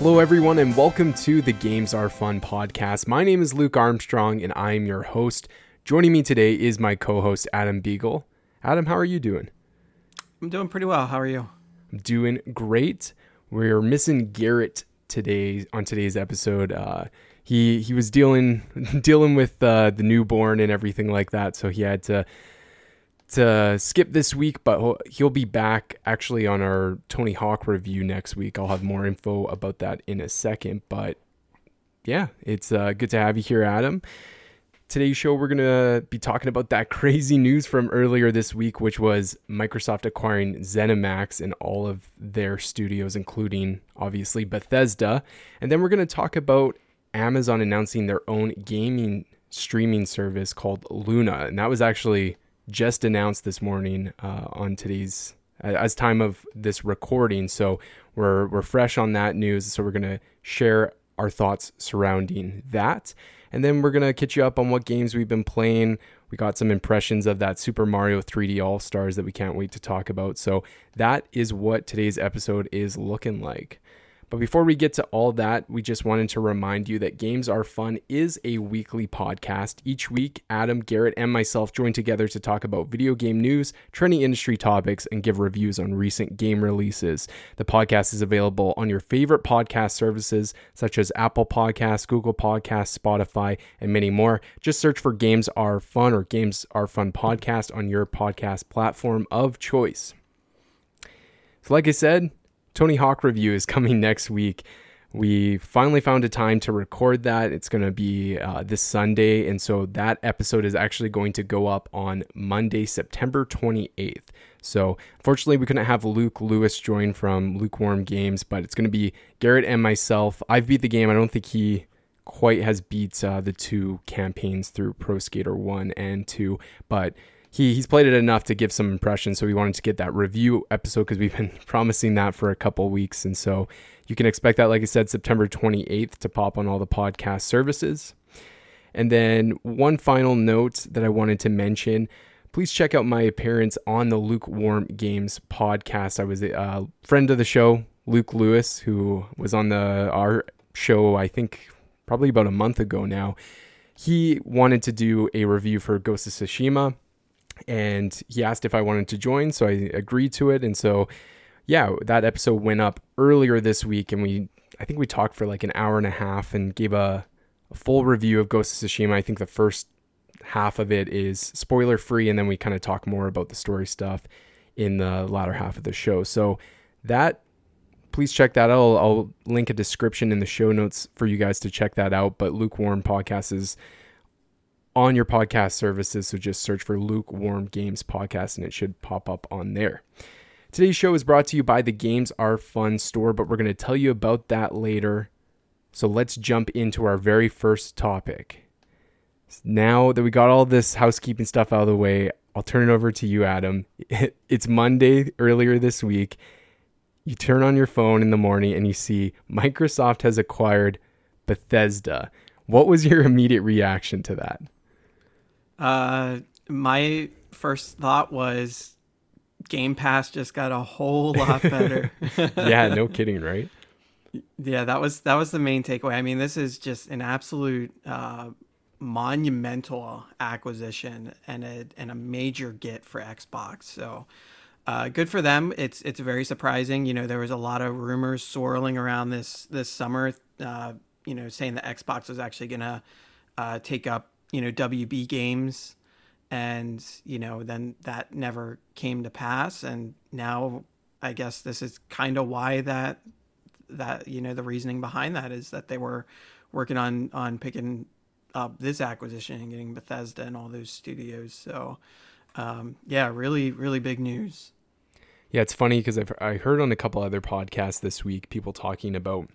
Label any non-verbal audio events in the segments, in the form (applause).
Hello, everyone, and welcome to the Games Are Fun podcast. My name is Luke Armstrong, and I am your host. Joining me today is my co host, Adam Beagle. Adam, how are you doing? I'm doing pretty well. How are you? I'm doing great. We're missing Garrett today on today's episode. Uh, he he was dealing (laughs) dealing with uh, the newborn and everything like that, so he had to to skip this week, but he'll be back actually on our Tony Hawk review next week. I'll have more info about that in a second. But yeah, it's uh, good to have you here, Adam. Today's show, we're going to be talking about that (laughs) crazy news from earlier this week, which was Microsoft acquiring ZeniMax and all of their studios, including obviously Bethesda. And then we're going to talk about Amazon announcing their own gaming streaming service called Luna. And that was actually just announced this morning uh, on today's as time of this recording. So we're we're fresh on that news. So we're gonna share our thoughts surrounding that, and then we're gonna catch you up on what games we've been playing. We got some impressions of that Super Mario 3D All Stars that we can't wait to talk about. So that is what today's episode is looking like. But before we get to all that, we just wanted to remind you that Games Are Fun is a weekly podcast. Each week, Adam, Garrett, and myself join together to talk about video game news, trending industry topics, and give reviews on recent game releases. The podcast is available on your favorite podcast services such as Apple Podcasts, Google Podcasts, Spotify, and many more. Just search for Games Are Fun or Games Are Fun podcast on your podcast platform of choice. So, like I said, Tony Hawk review is coming (laughs) next week. We finally found a time to record that. It's going to be uh, this Sunday. And so that episode is actually going to go up on Monday, September 28th. So unfortunately, we couldn't have Luke Lewis join from Lukewarm Games, but it's going to be Garrett and myself. I've beat the game. I don't think he quite has beat uh, the two campaigns through Pro Skater 1 and 2, but he he's played it enough to give some impressions. So we wanted to get that review episode because we've been (laughs) promising that for a couple weeks, and so you can expect that, like I said, September 28th to pop on all the podcast services. And then one final note that I wanted to mention. Please check out my appearance on the Lukewarm Games podcast. I was a uh, friend of the show, Luke Lewis, who was on the our show, I think probably about a month ago now. He wanted to do a review for Ghost of Tsushima and he asked if I wanted to join, so I agreed to it. And so, yeah, that episode went up earlier this week, and we I think we talked for like an hour and a half and gave a, a full review of Ghost of Tsushima. I think the first half of it is spoiler free, and then we kind of talk more about the story stuff in the latter half of the show. So that please check that out. I'll, I'll link a description in the show notes for you guys to check that out. But Lukewarm Podcast is on your podcast services. So just search for Lukewarm Games Podcast and it should pop up on there. Today's show is brought to you by the Games Are Fun store, but we're going to tell you about that later. So let's jump into our very first topic. Now that we got all this housekeeping stuff out of the way, I'll turn it over to you, Adam. (laughs) It's Monday earlier this week. You turn on your phone in the morning and you see Microsoft has acquired Bethesda. What was your (laughs) immediate reaction to that? Uh, my first thought was Game Pass just got a whole lot better. (laughs) yeah, no kidding, right? Yeah, that was that was the main takeaway. I mean, this is just an absolute uh, monumental acquisition and a and a major get for Xbox. So. Uh, good for them. It's it's very surprising. You know, there was a lot of rumors swirling around this this summer. Uh, you know, saying that Xbox was actually gonna uh, take up you know WB games and you know then that never came to pass. And now I guess this is kind of why that that you know the reasoning behind that is that they were working on on picking up this acquisition and getting Bethesda and all those studios. So um, yeah really really big news. Yeah it's funny because I've I heard on a couple other podcasts this week people talking about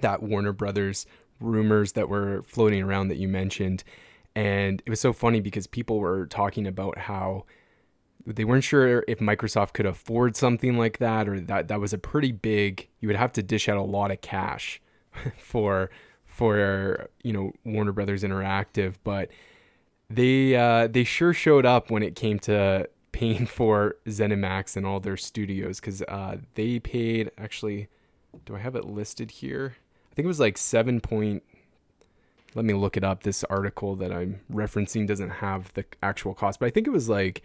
that Warner Brothers rumors that were floating around that you mentioned and it was so funny because people were talking about how they weren't sure if Microsoft could afford something like that or that that was a pretty big you would have to dish out a lot of cash (laughs) for for you know Warner Brothers Interactive but they uh, they sure showed up when it came to paying (laughs) for ZeniMax and all their studios because uh, they paid actually do I have it listed here? I think it was like seven point. Let me look it up. This article that I'm referencing doesn't have the actual cost, but I think it was like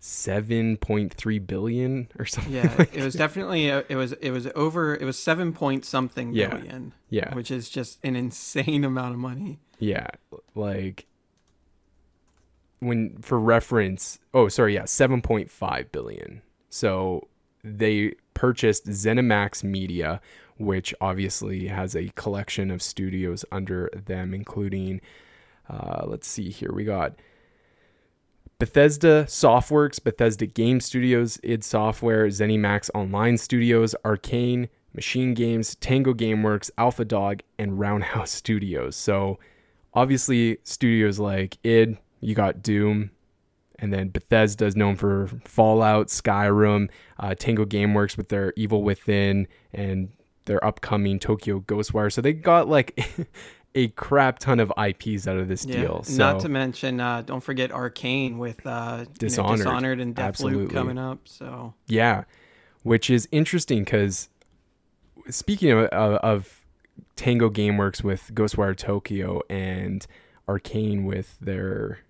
7.3 billion or something. Yeah, like it was definitely a, it was it was over it was seven point something Yeah. billion, Yeah. which is just an insane amount of money. Yeah, like when for reference, oh sorry, yeah, 7.5 billion. So they purchased ZeniMax Media, which obviously has a collection of studios under them including uh, let's see here. We got Bethesda Softworks, Bethesda Game Studios, id Software, ZeniMax Online Studios, Arcane, Machine Games, Tango Gameworks, Alpha Dog, and Roundhouse (laughs) Studios. So obviously studios like id, you got Doom, and then Bethesda is known for Fallout, Skyrim, uh, Tango Gameworks with their Evil Within, and their upcoming Tokyo Ghostwire. So they got like (laughs) a crap ton of IPs out of this deal. So Not to mention, uh, don't forget Arcane with uh, you know, Dishonored. Dishonored and Deathloop coming up. So Yeah, which is interesting because speaking of, of, of Tango GameWorks with Ghostwire Tokyo and Arcane with their,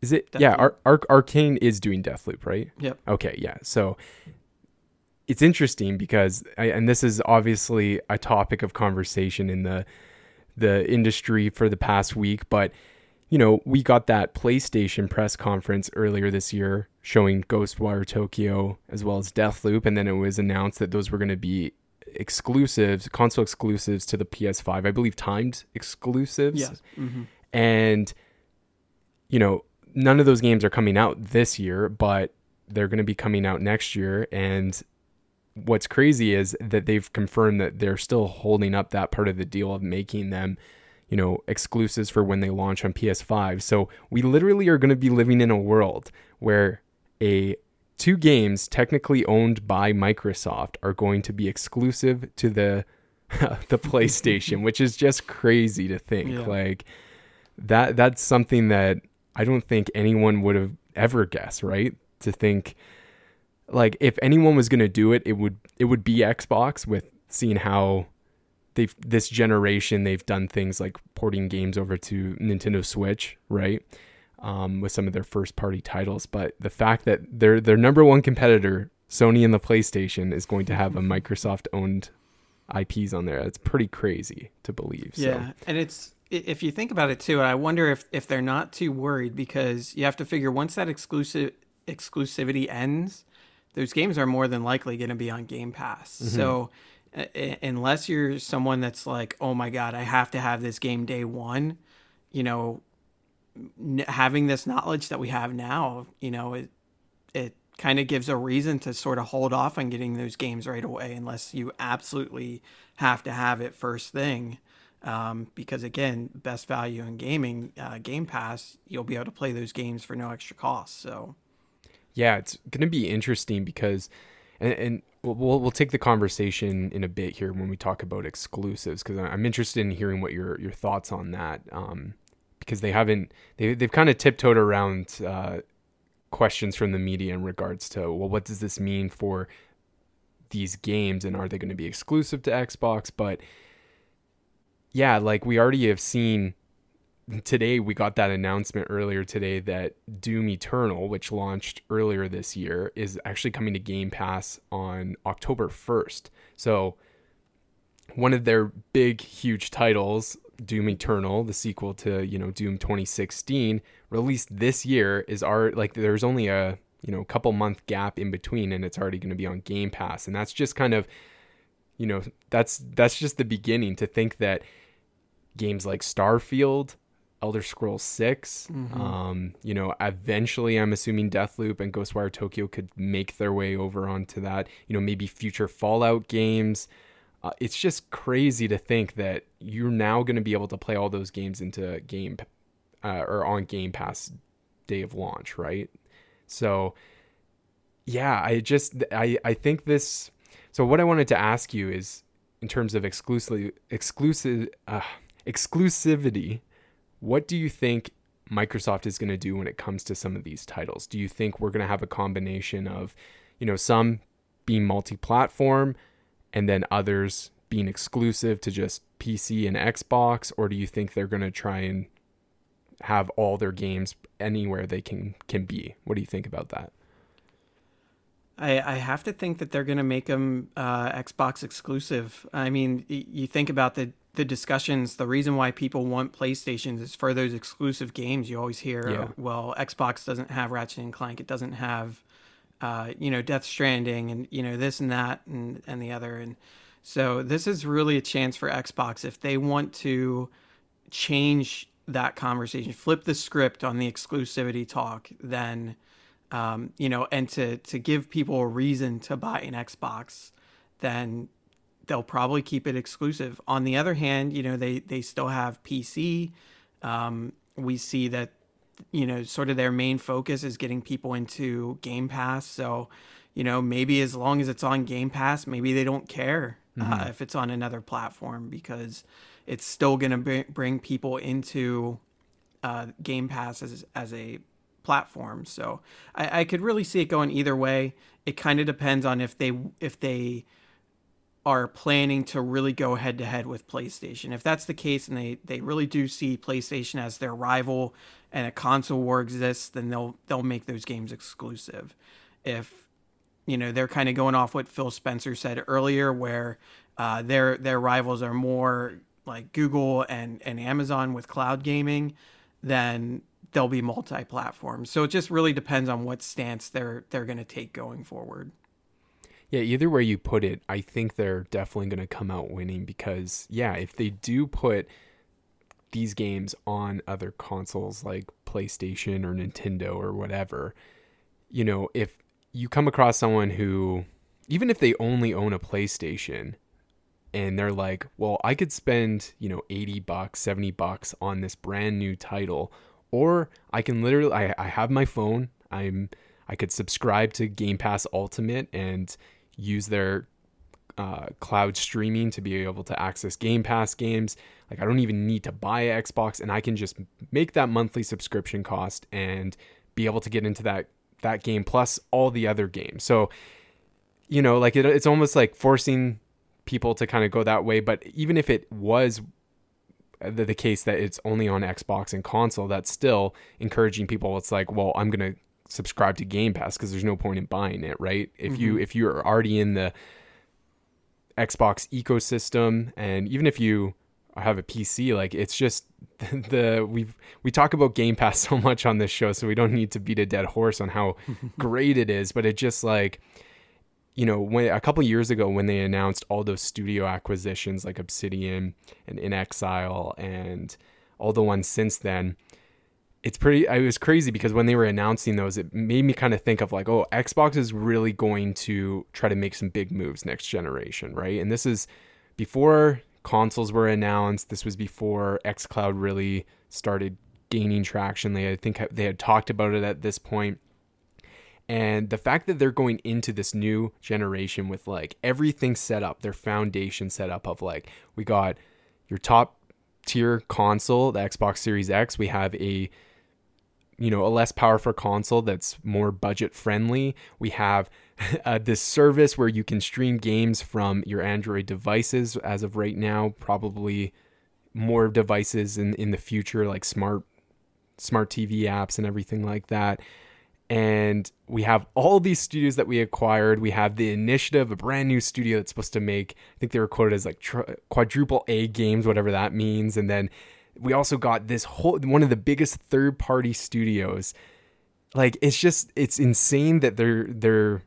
is it? Yeah, Deathloop. Ar- Ar- Arcane is doing Deathloop, right? Yep. Okay, yeah. So it's interesting because, I, and this is obviously a topic of conversation in the the industry for the past week, but you know, we got that PlayStation press conference earlier this year showing Ghostwire Tokyo as well as Deathloop, and then it was announced that those were going to be exclusives, console exclusives to the PS5. I believe timed exclusives. yes, hmm And you know, none of those games are coming out this year, but they're going to be coming out next year and what's crazy is that they've confirmed that they're still holding up that part of the deal of making them, you know, exclusives for when they launch on PS5. So we literally are going to be living in a world where a two games technically owned by Microsoft are going to be exclusive to the (laughs) the PlayStation, (laughs) which is just crazy to think. Yeah. Like that that's something that I don't think anyone would have ever guessed, right? To think like if anyone was going to do it, it would it would be Xbox with seeing how they've this generation they've done things like porting games over to Nintendo Switch, right? Um, with some of their first party titles, but the fact that their their number one competitor, Sony and the PlayStation, is going to have a (laughs) Microsoft owned IPs on there, it's pretty crazy to believe. So. Yeah, and it's if you think about it too, I wonder if if they're not too worried because you have to figure once that exclusive exclusivity ends, those games are more than likely going to be on Game Pass. Mm-hmm. So uh, uh, unless you're someone that's like, oh my god, I have to have this game day one, you know, n- having this knowledge that we have now, you know, it it kind of gives a reason to sort of hold off on getting those games right away unless you absolutely have to have it first thing. Um, because again, best value in gaming, uh, Game Pass, you'll be able to play those games for no extra cost. So Yeah, it's going to be interesting because, and, and we'll, we'll take the conversation in a bit here when we talk about exclusives because I'm interested in hearing what your your thoughts on that. Um, because they haven't they they've kind of tiptoed around uh, questions from the media in regards to well, what does this mean for these games and are they going to be exclusive to Xbox? But yeah, like we already have seen today we got that announcement earlier today that Doom Eternal, which launched earlier this year, is actually coming to Game Pass on October 1st. So one of their big huge titles, Doom Eternal, the sequel to, you know, Doom 2016, released this year is our like there's only a, you know, couple month gap in between and it's already going to be on Game Pass. And that's just kind of you know, that's that's just the beginning to think that games like Starfield, Elder Scrolls 6, um, you know, eventually I'm assuming Deathloop and Ghostwire Tokyo could make their way over onto that. You know, maybe future Fallout games. Uh, it's just crazy to think that you're now going to be able to play all those games into game uh, or on Game Pass day of launch, right? So, yeah, I just I I think this. So what I wanted to ask you is, in terms of exclusive exclusive uh, exclusivity, what do you think Microsoft is going to do when it comes to some of these titles? Do you think we're going to have a combination of, you know, some being multi-platform and then others being exclusive to just PC and Xbox, or do you think they're going to try and have all their games anywhere they can can be? What do you think about that? I, I have to think that they're going to make them uh, Xbox exclusive. I mean, you think about the the discussions. The reason why people want PlayStations is for those exclusive games. You always hear, yeah. well, Xbox doesn't have Ratchet and Clank. It doesn't have, uh, you know, Death Stranding, and you know this and that and and the other. And so this is really a chance for Xbox if they want to change that conversation, flip the script on the exclusivity talk, then um, you know, and to to give people a reason to buy an Xbox, then they'll probably keep it exclusive. On the other hand, you know, they they still have PC. Um, we see that you know, sort of their main focus is getting people into Game Pass. So, you know, maybe as long as it's on Game Pass, maybe they don't care uh, mm-hmm. uh, if it's on another platform because it's still going to bring people into uh, Game Pass as as a platform. So I, I could really see it going either way. It kind of depends on if they if they are planning to really go head to head with PlayStation. If that's the case and they, they really do see PlayStation as their rival and a console war exists, then they'll they'll make those games exclusive. If you know they're kind of going off what Phil Spencer said earlier, where uh, their their rivals are more like Google and and Amazon with cloud gaming, then they'll be multi-platform. So it just really depends on what stance they're they're going to take going forward. Yeah, either way you put it, I think they're definitely going to come out winning because yeah, if they do put these games on other consoles like PlayStation or Nintendo or whatever, you know, if you come across someone who even if they only own a PlayStation and they're like, "Well, I could spend, you know, 80 bucks, 70 bucks on this brand new title or I can literally I, I have my phone. I'm I could subscribe to Game Pass Ultimate and use their uh, cloud streaming to be able to access Game Pass games. Like I don't even need to buy an Xbox, and I can just make that monthly subscription cost and be able to get into that that game plus all the other games. So you know, like it, it's almost like forcing people to kind of go that way. But even if it was the, the case that it's only on Xbox and console, that's still encouraging people. It's like, well, I'm gonna subscribe to Game Pass because there's no point in buying it, right? If mm-hmm. you if you're already in the Xbox ecosystem, and even if you have a PC, like it's just (laughs) the we we talk about Game Pass (laughs) so much on this show, so we don't need to beat a dead horse on how (laughs) great it is, but it just like you know, when a couple years ago when they announced all those studio acquisitions like Obsidian and inXile and all the ones since then, it's pretty it was crazy because when they were announcing those it made me kind of think of like oh xbox is really going to try to make some big moves next generation right? And this is before consoles were announced. This was before xcloud really started gaining traction. They i think they had talked about it at this point. And the fact that they're going into this new generation with like everything set up, their foundation set up of like, we got your top tier console, the Xbox Series X. We have a you know a less powerful console that's more budget friendly. We have (laughs) uh, this service where you can stream games from your Android devices as of right now. Probably more devices in in the future, like smart smart TV apps and everything like that and we have all these studios that we acquired. We have the initiative, a brand new studio that's supposed to make, I think they were quoted as like tri- quadruple A games, whatever that means. And then we also got this whole, one of the biggest third party studios. Like it's just, it's insane that they're, they're,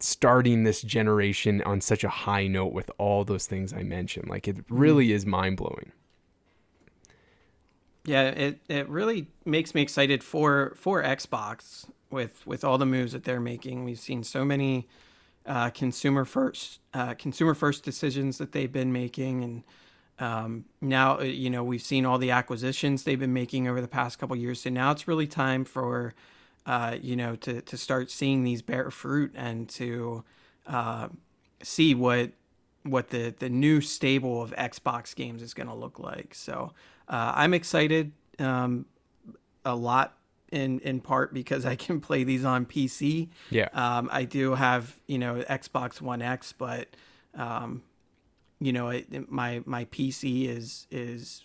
starting this generation on such a high note with all those things I mentioned. Like it really is mind blowing. Yeah, it, it really makes me excited for for Xbox with with all the moves that they're making. We've seen so many uh, consumer first uh, consumer first decisions that they've been making, and um, now uh, you know we've seen all the acquisitions they've been making over the past couple years. So now it's really time for uh, you know to to start seeing these bear fruit and to uh, see what what the the new stable of Xbox games is going to look like. So uh, I'm excited um, a lot in in part because I can (laughs) play these on PC. Yeah. Um, I do have you know Xbox One X, but Um, you know, it, my my PC is is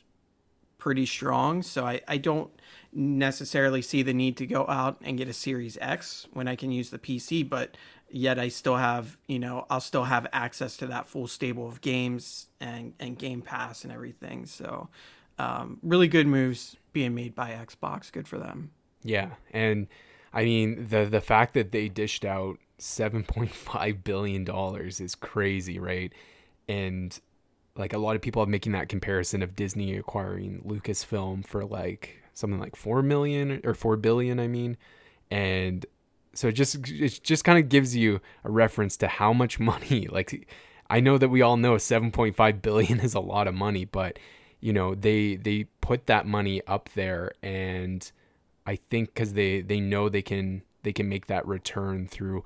pretty strong, so I, I don't necessarily see the need to go out and get a Series X when I can use the PC, but yet I still have, you know, I'll still have access to that full stable of games and, and Game Pass and everything. So, um, really good moves being made by Xbox. Good for them. Yeah. And I mean, the, the fact that they dished out $7.5 billion is crazy, right? And like a lot of people are making that comparison of Disney acquiring Lucasfilm for like something like 4 million or 4 billion, I mean. And so it just it just kind of gives you a reference to how much (laughs) money like I know that we all know 7.5 billion is a lot of money, but you know, they they put that money up there and I think cuz they they know they can they can make that return through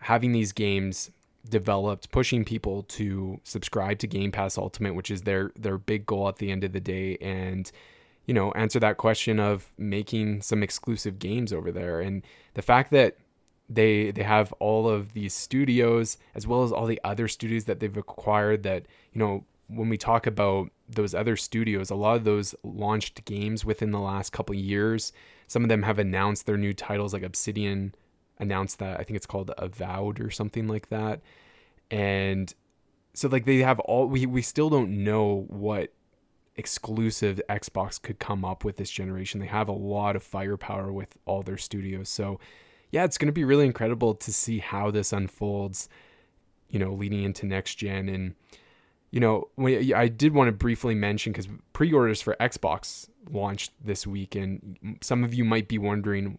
having these games developed, pushing people to subscribe to Game Pass Ultimate, which is their their big goal at the end of the day and you know, answer that question of making some exclusive games over there. And the fact that they they have all of these studios as well as all the other studios that they've acquired that, you know, when we talk about those other studios, a lot of those launched games within the last couple years. Some of them have announced their new titles like Obsidian announced that I think it's called Avowed or something like that. And so like they have all we we still don't know what exclusive Xbox could come up with this generation. They have a lot of firepower with all their studios. So, yeah, it's going to be really incredible to see how this unfolds, you know, leading into next gen. And, you know, I did want to briefly mention because pre orders for Xbox launched this week. And some of you might be wondering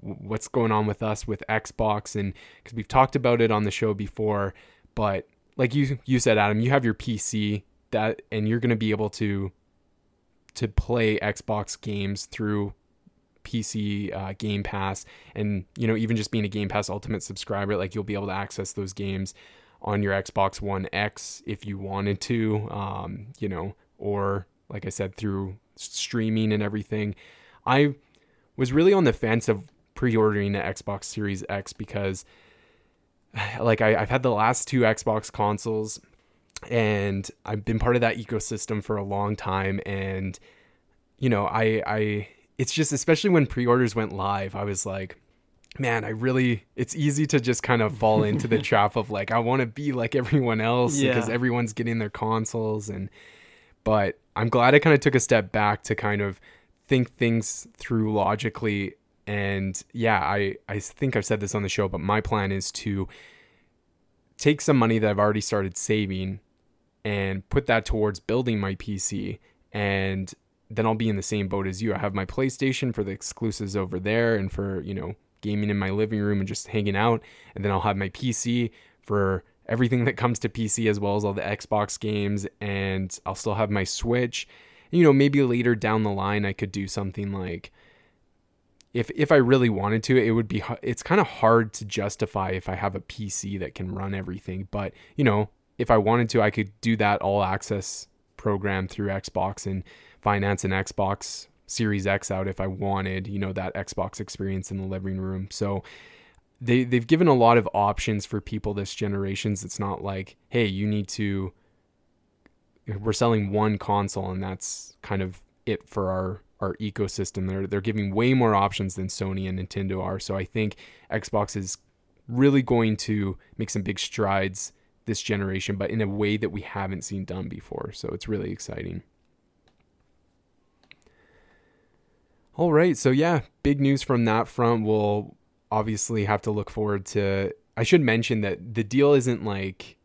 what's going on with us with Xbox. And because we've talked about it on the show before, but like you, you said, Adam, you have your PC that and you're going to be able to to play Xbox games through PC uh, Game Pass, and you know even just being a Game Pass Ultimate subscriber, like you'll be able to access those games on your Xbox One X if you wanted to, um, you know, or like I said through streaming and everything. I was really on the fence of pre-ordering the Xbox Series X because, (sighs) like, I, I've had the last two Xbox consoles and I've been part of that ecosystem for a long time and you know I I it's just especially when pre-orders went live I was like man I really it's easy to just kind of fall into the (laughs) trap of like I want to be like everyone else yeah. because everyone's getting their consoles and but I'm glad I kind of took a step back to kind of think things through logically and yeah I I think I've said this on the show but my plan is to take some money that I've already started saving and put that towards building my PC and then I'll be in the same boat as you. I have my PlayStation for the exclusives over there and for, you know, gaming in my living room and just hanging out. And then I'll have my PC for everything that comes to PC as well as all the Xbox games and I'll still have my Switch. You know, maybe later down the line I could do something like if if I really wanted to, it would be it's kind of hard to justify if I have a PC that can run everything, but you know, if I wanted to, I could do that all access program through Xbox and finance an Xbox Series X out if I wanted, you know, that Xbox experience in the living room. So they they've given a lot of options for people this generations. It's not like, hey, you need to we're selling one console and that's kind of it for our our ecosystem. They're they're giving way more options than Sony and Nintendo are. So I think Xbox is really going to make some big strides this generation, but in a way that we haven't seen done before. So it's really exciting. All right. So, yeah, big news from that front. We'll obviously have to look forward to. I should mention that the deal isn't like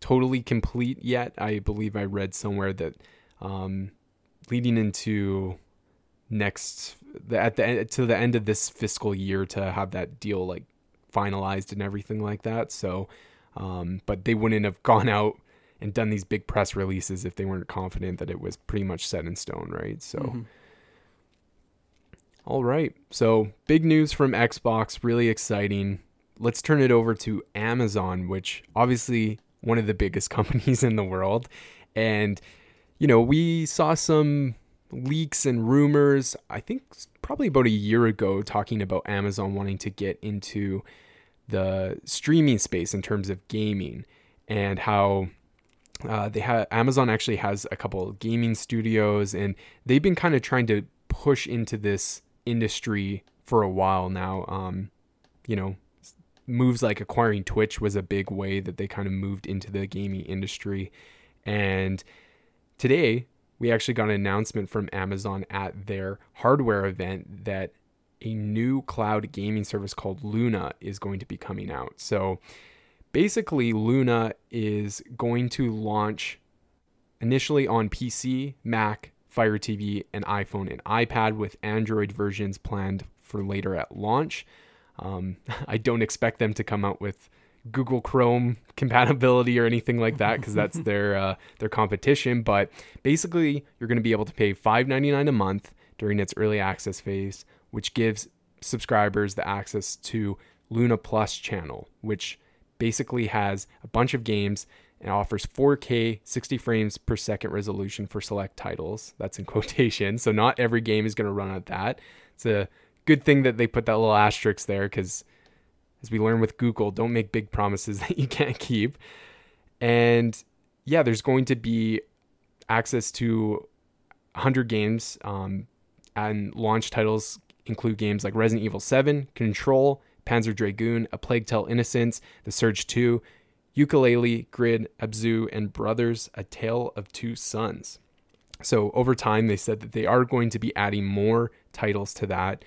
totally complete yet. I believe I read somewhere that um, leading into next at the to the end of this fiscal year to have that deal like finalized and everything like that. So um, but they wouldn't have gone (laughs) out and done these big press releases if they weren't confident that it was pretty much set in stone, right? So, mm-hmm. all right. So, big news from Xbox, really exciting. Let's turn it over to Amazon, which obviously one of the biggest (laughs) companies in the world. And, you know, we saw some leaks and rumors, I think probably about a year ago, talking about Amazon wanting to get into the streaming space in terms of gaming. and how uh, they have Amazon actually has a couple of gaming studios, and they've been kind of trying to push into this industry for a while now. Um, you know, moves like acquiring Twitch was a big way that they kind of moved into the gaming industry. And today, we actually got an announcement from Amazon at their hardware event that a new cloud gaming service called Luna is going to be coming out. So basically, Luna is going to launch initially on PC, Mac, Fire TV, and iPhone and iPad with Android versions planned for later at launch. Um, (laughs) I don't expect them to come out with Google Chrome (laughs) compatibility or anything like that because that's (laughs) their uh, their competition. But basically, you're going to be able to pay $5.99 a month during its early access phase, which gives subscribers the access to Luna Plus channel, which basically has a bunch of games and offers 4K 60 frames per second resolution for select titles. That's in (laughs) quotation. So not every game is going to run at that. It's a good thing that they put that little asterisk there because as we learn with Google, don't make big promises (laughs) that you can't keep. And yeah, there's going to be access to 100 games, um, and launch titles include games like Resident Evil 7, Control, Panzer Dragoon, A Plague Tale Innocence, The Surge 2, Yooka-Laylee, Grid, Abzu, and Brothers, A Tale of Two Sons. So over time, they said that they are going to be adding more titles to that.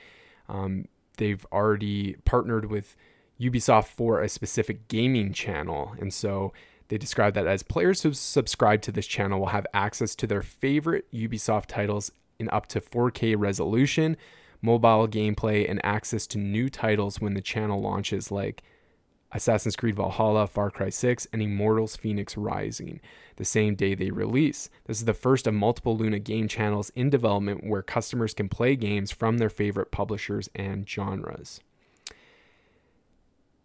Um, they've already partnered with Ubisoft for a specific gaming channel. And so they describe that as players who subscribe to this channel will have access to their favorite Ubisoft titles in up to 4K resolution, mobile gameplay, and access to new titles when the channel launches, like Assassin's Creed Valhalla, Far Cry 6, and Immortals Phoenix Rising, the same day they release. This is the first of multiple Luna game channels in development where customers can play games from their favorite publishers and genres.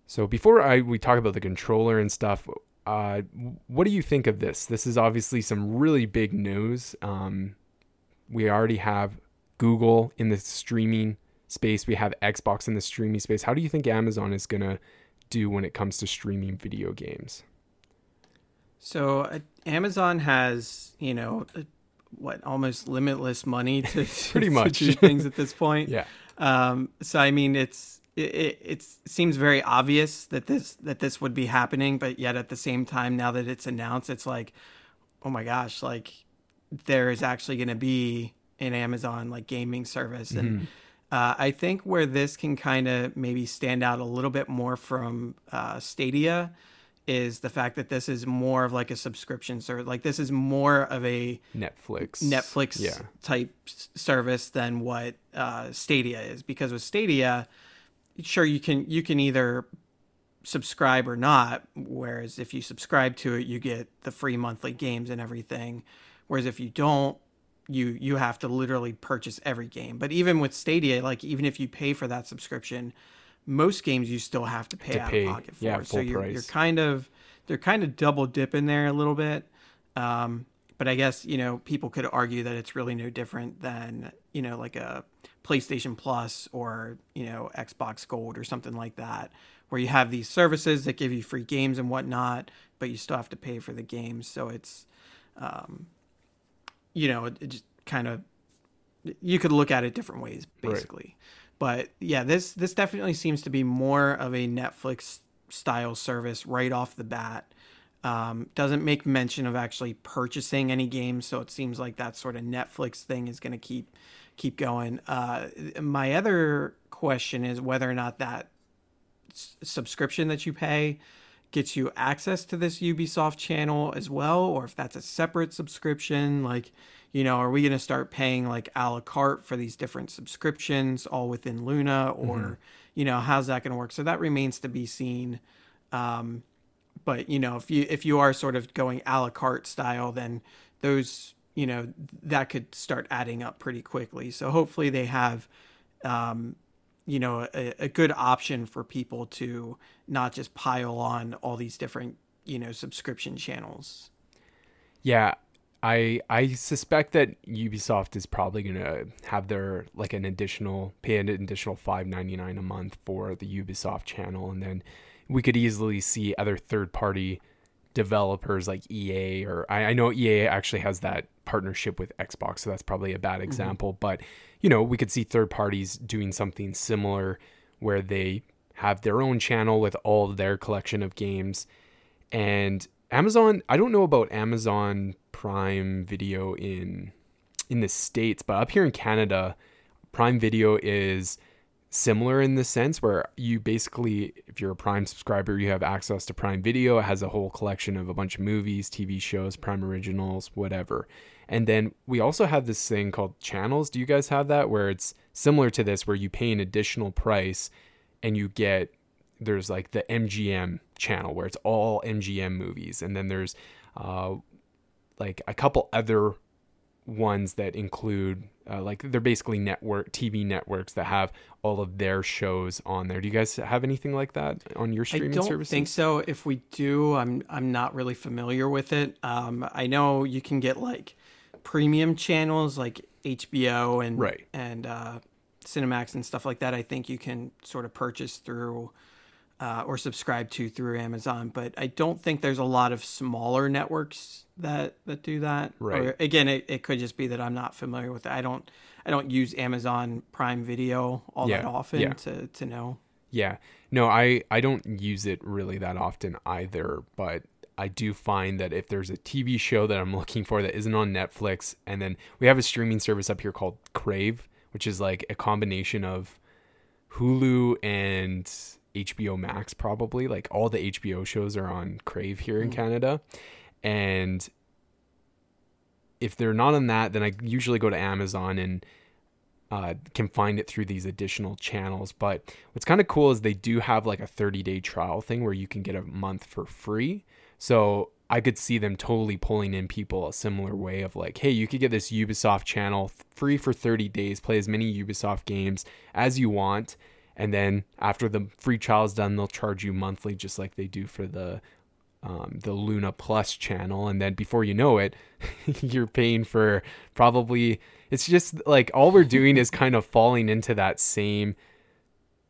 So before I we talk about the controller and stuff, uh, what do you think of this? This is obviously some really big news. Um, we already have Google in the streaming space. We have Xbox in the streaming space. How do you think Amazon is gonna do when it comes to streaming video games? So uh, Amazon has, you know, uh, what almost limitless money to (laughs) pretty much to do things at this point. (laughs) Yeah. Um, so I mean, it's it, it, seems very obvious that this that this would be happening, but yet at the same time, now that it's announced, it's like, oh my gosh, like there is actually going to be an Amazon like gaming service, and Mm-hmm. uh, I think where this can kind of maybe stand out a little bit more from uh, Stadia is the fact that this is more of like a subscription service. Like this is more of a Netflix. Netflix Yeah. type s- service than what uh, Stadia is. Because with Stadia, sure you can you can either subscribe or not. Whereas if you subscribe to it, you get the free monthly games and everything. Whereas if you don't, you you have to literally purchase every game. But even with Stadia, like even if you pay for that subscription, most games you still have to pay To out pay, of pocket for. yeah, so you're you're kind of they're kind of double dipping there a little bit. Um, but I guess you know people could argue that it's really no different than you know like a PlayStation Plus or you know Xbox Gold or something like that, where you have these services that give you free games and whatnot, but you still have to pay for the games. So it's, um, you know, it, it just kind of you could look at it different ways Right. basically. But yeah, this this definitely seems to be more of a Netflix style service right off the bat. Um, doesn't make mention of actually purchasing any games, so it seems like that sort of Netflix thing is going to keep keep going. Uh, my other question is whether or not that s- subscription that you pay gets you access to this Ubisoft channel as well, or if that's a separate subscription. Like, you know, are we going to start paying like a la carte for these different subscriptions all within Luna, or you know, how's that going to work? So that remains to be seen. Um, but you know, if you if you are sort of going a la carte style, then those you know that could start adding up pretty quickly. So hopefully they have um, you know a, a good option for people to not just pile on all these different you know subscription channels Yeah, I I suspect that Ubisoft is probably gonna have their like an additional pay an additional five ninety nine a month for the Ubisoft channel, and then we could easily see other third party developers like EA or I, I know EA actually has that partnership with Xbox, so that's probably a bad example. Mm-hmm. But you know, we could see third parties doing something similar where they have their own channel with all their collection of games. And Amazon, I don't know about Amazon Prime Video in in the states, but up here in Canada, Prime Video is similar in the sense where you basically if you're a prime subscriber you have access to prime video. It has a whole collection of a bunch of movies tv shows prime originals whatever. And then we also have this thing called channels. Do you guys have that? Where it's similar to this where you pay an additional price and you get there's like the mgm channel where it's all mgm movies. And then there's uh, like a couple other ones that include uh, like they're basically network TV networks that have all of their shows on there. Do you guys have anything like that on your streaming service? I don't services? think so. If we do, I'm I'm not really familiar with it. Um, I know you can get like premium channels like HBO and right. and uh, Cinemax and stuff like that. I think you can sort of purchase through uh, or subscribe to through Amazon. But I don't think there's a lot of smaller networks that that do that. Right. Or, again, it, it could just be that I'm not familiar with it. I don't I don't use Amazon Prime Video all yeah. that often yeah. to to know. Yeah. No, I I don't use it really that often either, but I do find that if there's a TV show that I'm looking for that isn't on Netflix, and then we have a streaming service up here called Crave, which is like a combination of Hulu and HBO Max probably. Like all the HBO shows are on Crave here in mm. Canada. And if they're not on that, then I usually go to Amazon and uh, can find it through these additional channels. But what's kind of cool is they do have like a 30 day trial thing where you can get a month for free. So I could see them totally pulling in people a similar way of like, hey, you could get this Ubisoft channel free for 30 days, play as many Ubisoft games as you want and then after the free trial is done, they'll charge you monthly, just like they do for the um, the Luna Plus channel. And then before you know it, (laughs) you're paying for probably. It's just like all we're doing is kind of falling into that same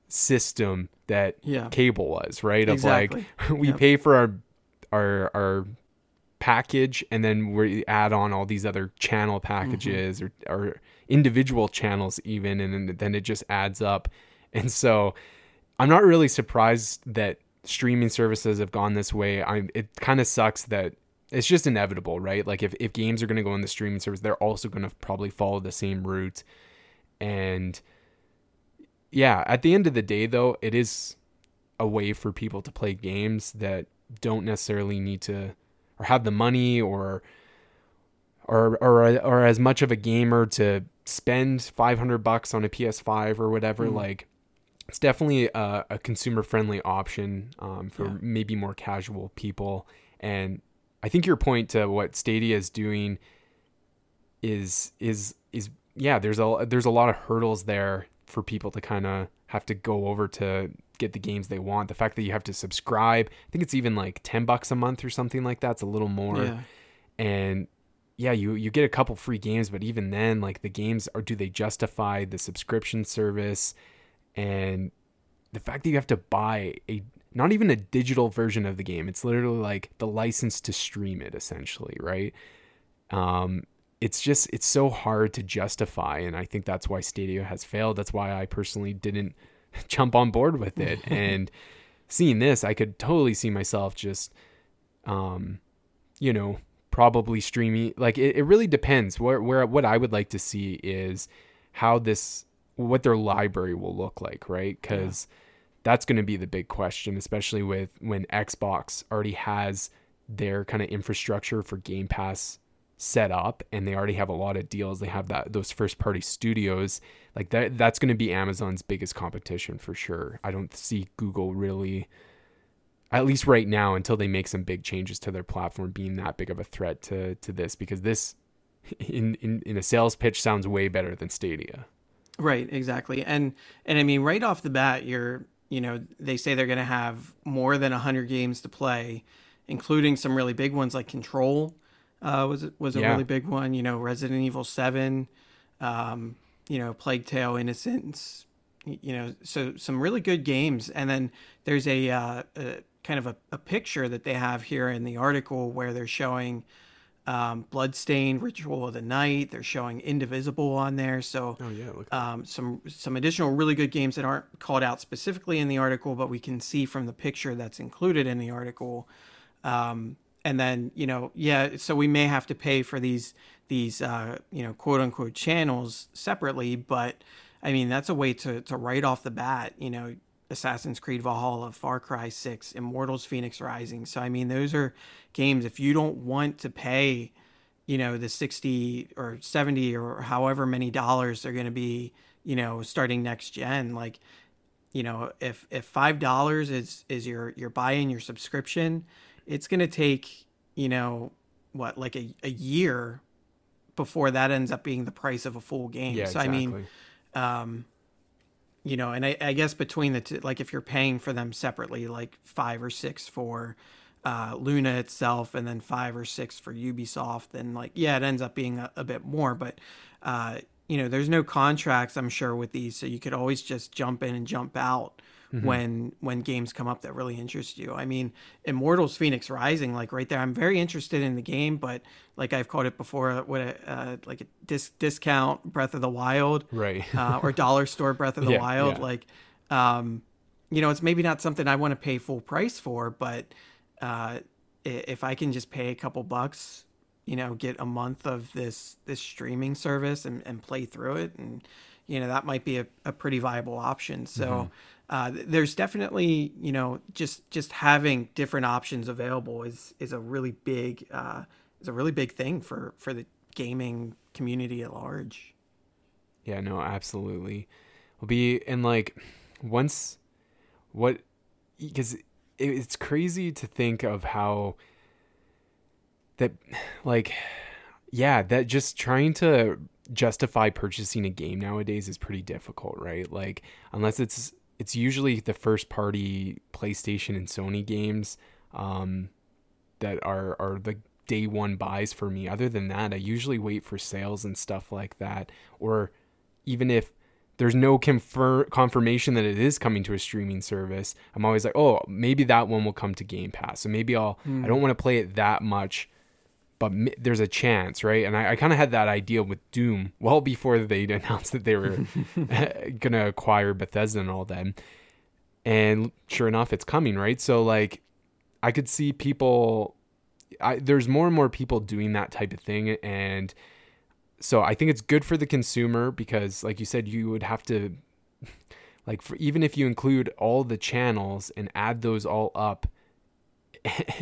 system that yeah. cable was, right? Exactly. Of like (laughs) we yep. pay for our our our package and then we add on all these other channel packages mm-hmm. or, or individual channels even and then it just adds up and so I'm not really surprised that streaming services have gone this way. I'm it kind of sucks that it's just inevitable, right? Like if, if games are going to go on the streaming service, they're also going to probably follow the same route. And yeah, at the end of the day though, it is a way for people to play games that don't necessarily need to or have the money or or or or as much of a gamer to spend 500 bucks on a PS5 or whatever mm. like it's definitely a, a consumer friendly option um, for yeah. maybe more casual people. And I think your point to what Stadia is doing is is is yeah. There's a there's a lot of hurdles there for people to kind of have to go over to get the games they want. The fact that you have to subscribe, I think it's even like ten bucks a month or something like that. It's a little more, yeah. and yeah, you you get a couple free games, but even then, like the games are do they justify the subscription service? And the fact that you have to buy a not even a digital version of the game it's literally like the license to stream it essentially right? Um it's just it's so hard to justify and i think that's why stadia has failed. That's why i personally didn't (laughs) jump on board with it. (laughs) And seeing this i could totally see myself just um you know probably streaming like it, it really depends. Where where what i would like to see is how this what their library will look like, right? Because yeah. that's going to be the big question, especially with when Xbox already has their kind of infrastructure for Game Pass set up and they already have a lot of deals. They have that those first party studios. Like that that's going to be Amazon's biggest competition for sure. I don't see Google really at least right now until they make some big changes to their platform being that big of a threat to to this because this (laughs) in in, in a sales pitch sounds way better than Stadia. Right, exactly. And and I mean right off the bat you're, you know, they say they're going to have more than 100 games to play, including some really big ones like Control. Uh, was was a yeah. really big one, you know, Resident Evil 7, um, you know, Plague Tale Innocence, you know, so some really good games. And then there's a, uh, a kind of a, a, picture that they have here in the article where they're showing um, Bloodstained, Ritual of the Night. They're showing Indivisible on there. So oh, yeah, um, some some additional really good games that aren't called out specifically in the article, but we can see from the picture that's included in the article. Um, and then you know, yeah, so we may have to pay for these these uh, you know quote unquote channels separately, but I mean that's a way to to right off the bat, you know, Assassin's Creed Valhalla, Far Cry 6, Immortals Fenyx Rising. So I mean those are games if you don't want to pay, you know, the 60 or 70 or however many dollars they're going to be, you know, starting next gen like you know, if if $5 is is your your buy-in your subscription, it's going to take, you know, what like a, a year before that ends up being the price of a full game. Yeah, so exactly. I mean, um, you know, and I, I, guess between the two, like if you're paying for them separately, like five or six for uh, Luna itself, and then five or six for Ubisoft, then like yeah, it ends up being a, a bit more. But uh, you know, there's no contracts, I'm sure, with these, so you could always just jump in and jump out mm-hmm. when when games come up that really interest you. I mean, Immortals Fenyx Rising, like right there, I'm very interested in the game, but like I've called it before, what a, uh, like a dis- discount Breath of the Wild, right, uh, or (laughs) dollar store Breath of the yeah, Wild, yeah. like. Um, you know, it's maybe not something I want to pay full price for, but uh, if I can just pay a couple bucks, you know, get a month of this this streaming service and, and play through it, and you know that might be a, a pretty viable option. So mm-hmm uh, there's definitely you know just just having different options available is is a really big uh, is a really big thing for for the gaming community at large. Yeah, no, absolutely. Will be and like once what because it, it's crazy to think of how that like yeah that just trying to justify purchasing a game nowadays is pretty difficult right like unless it's it's usually the first party PlayStation and Sony games um, that are are the day one buys for me. Other than that, I usually wait for sales and stuff like that, or even if there's no confer- confirmation that it is coming to a streaming service, I'm always like, oh, maybe that one will come to Game Pass. So maybe I'll. Mm. I hmm. don't want to play it that much but there's a chance, right? And I, I kind of had that idea with Doom well before they (laughs) announced that they were (laughs) gonna acquire Bethesda and all that. And sure enough, it's coming, right? So like, I could see people. I, there's more and more people doing that type of thing, and so I think it's good for the consumer because, like you said, you would have to, (laughs) like, for even if you include all the channels and add those all up,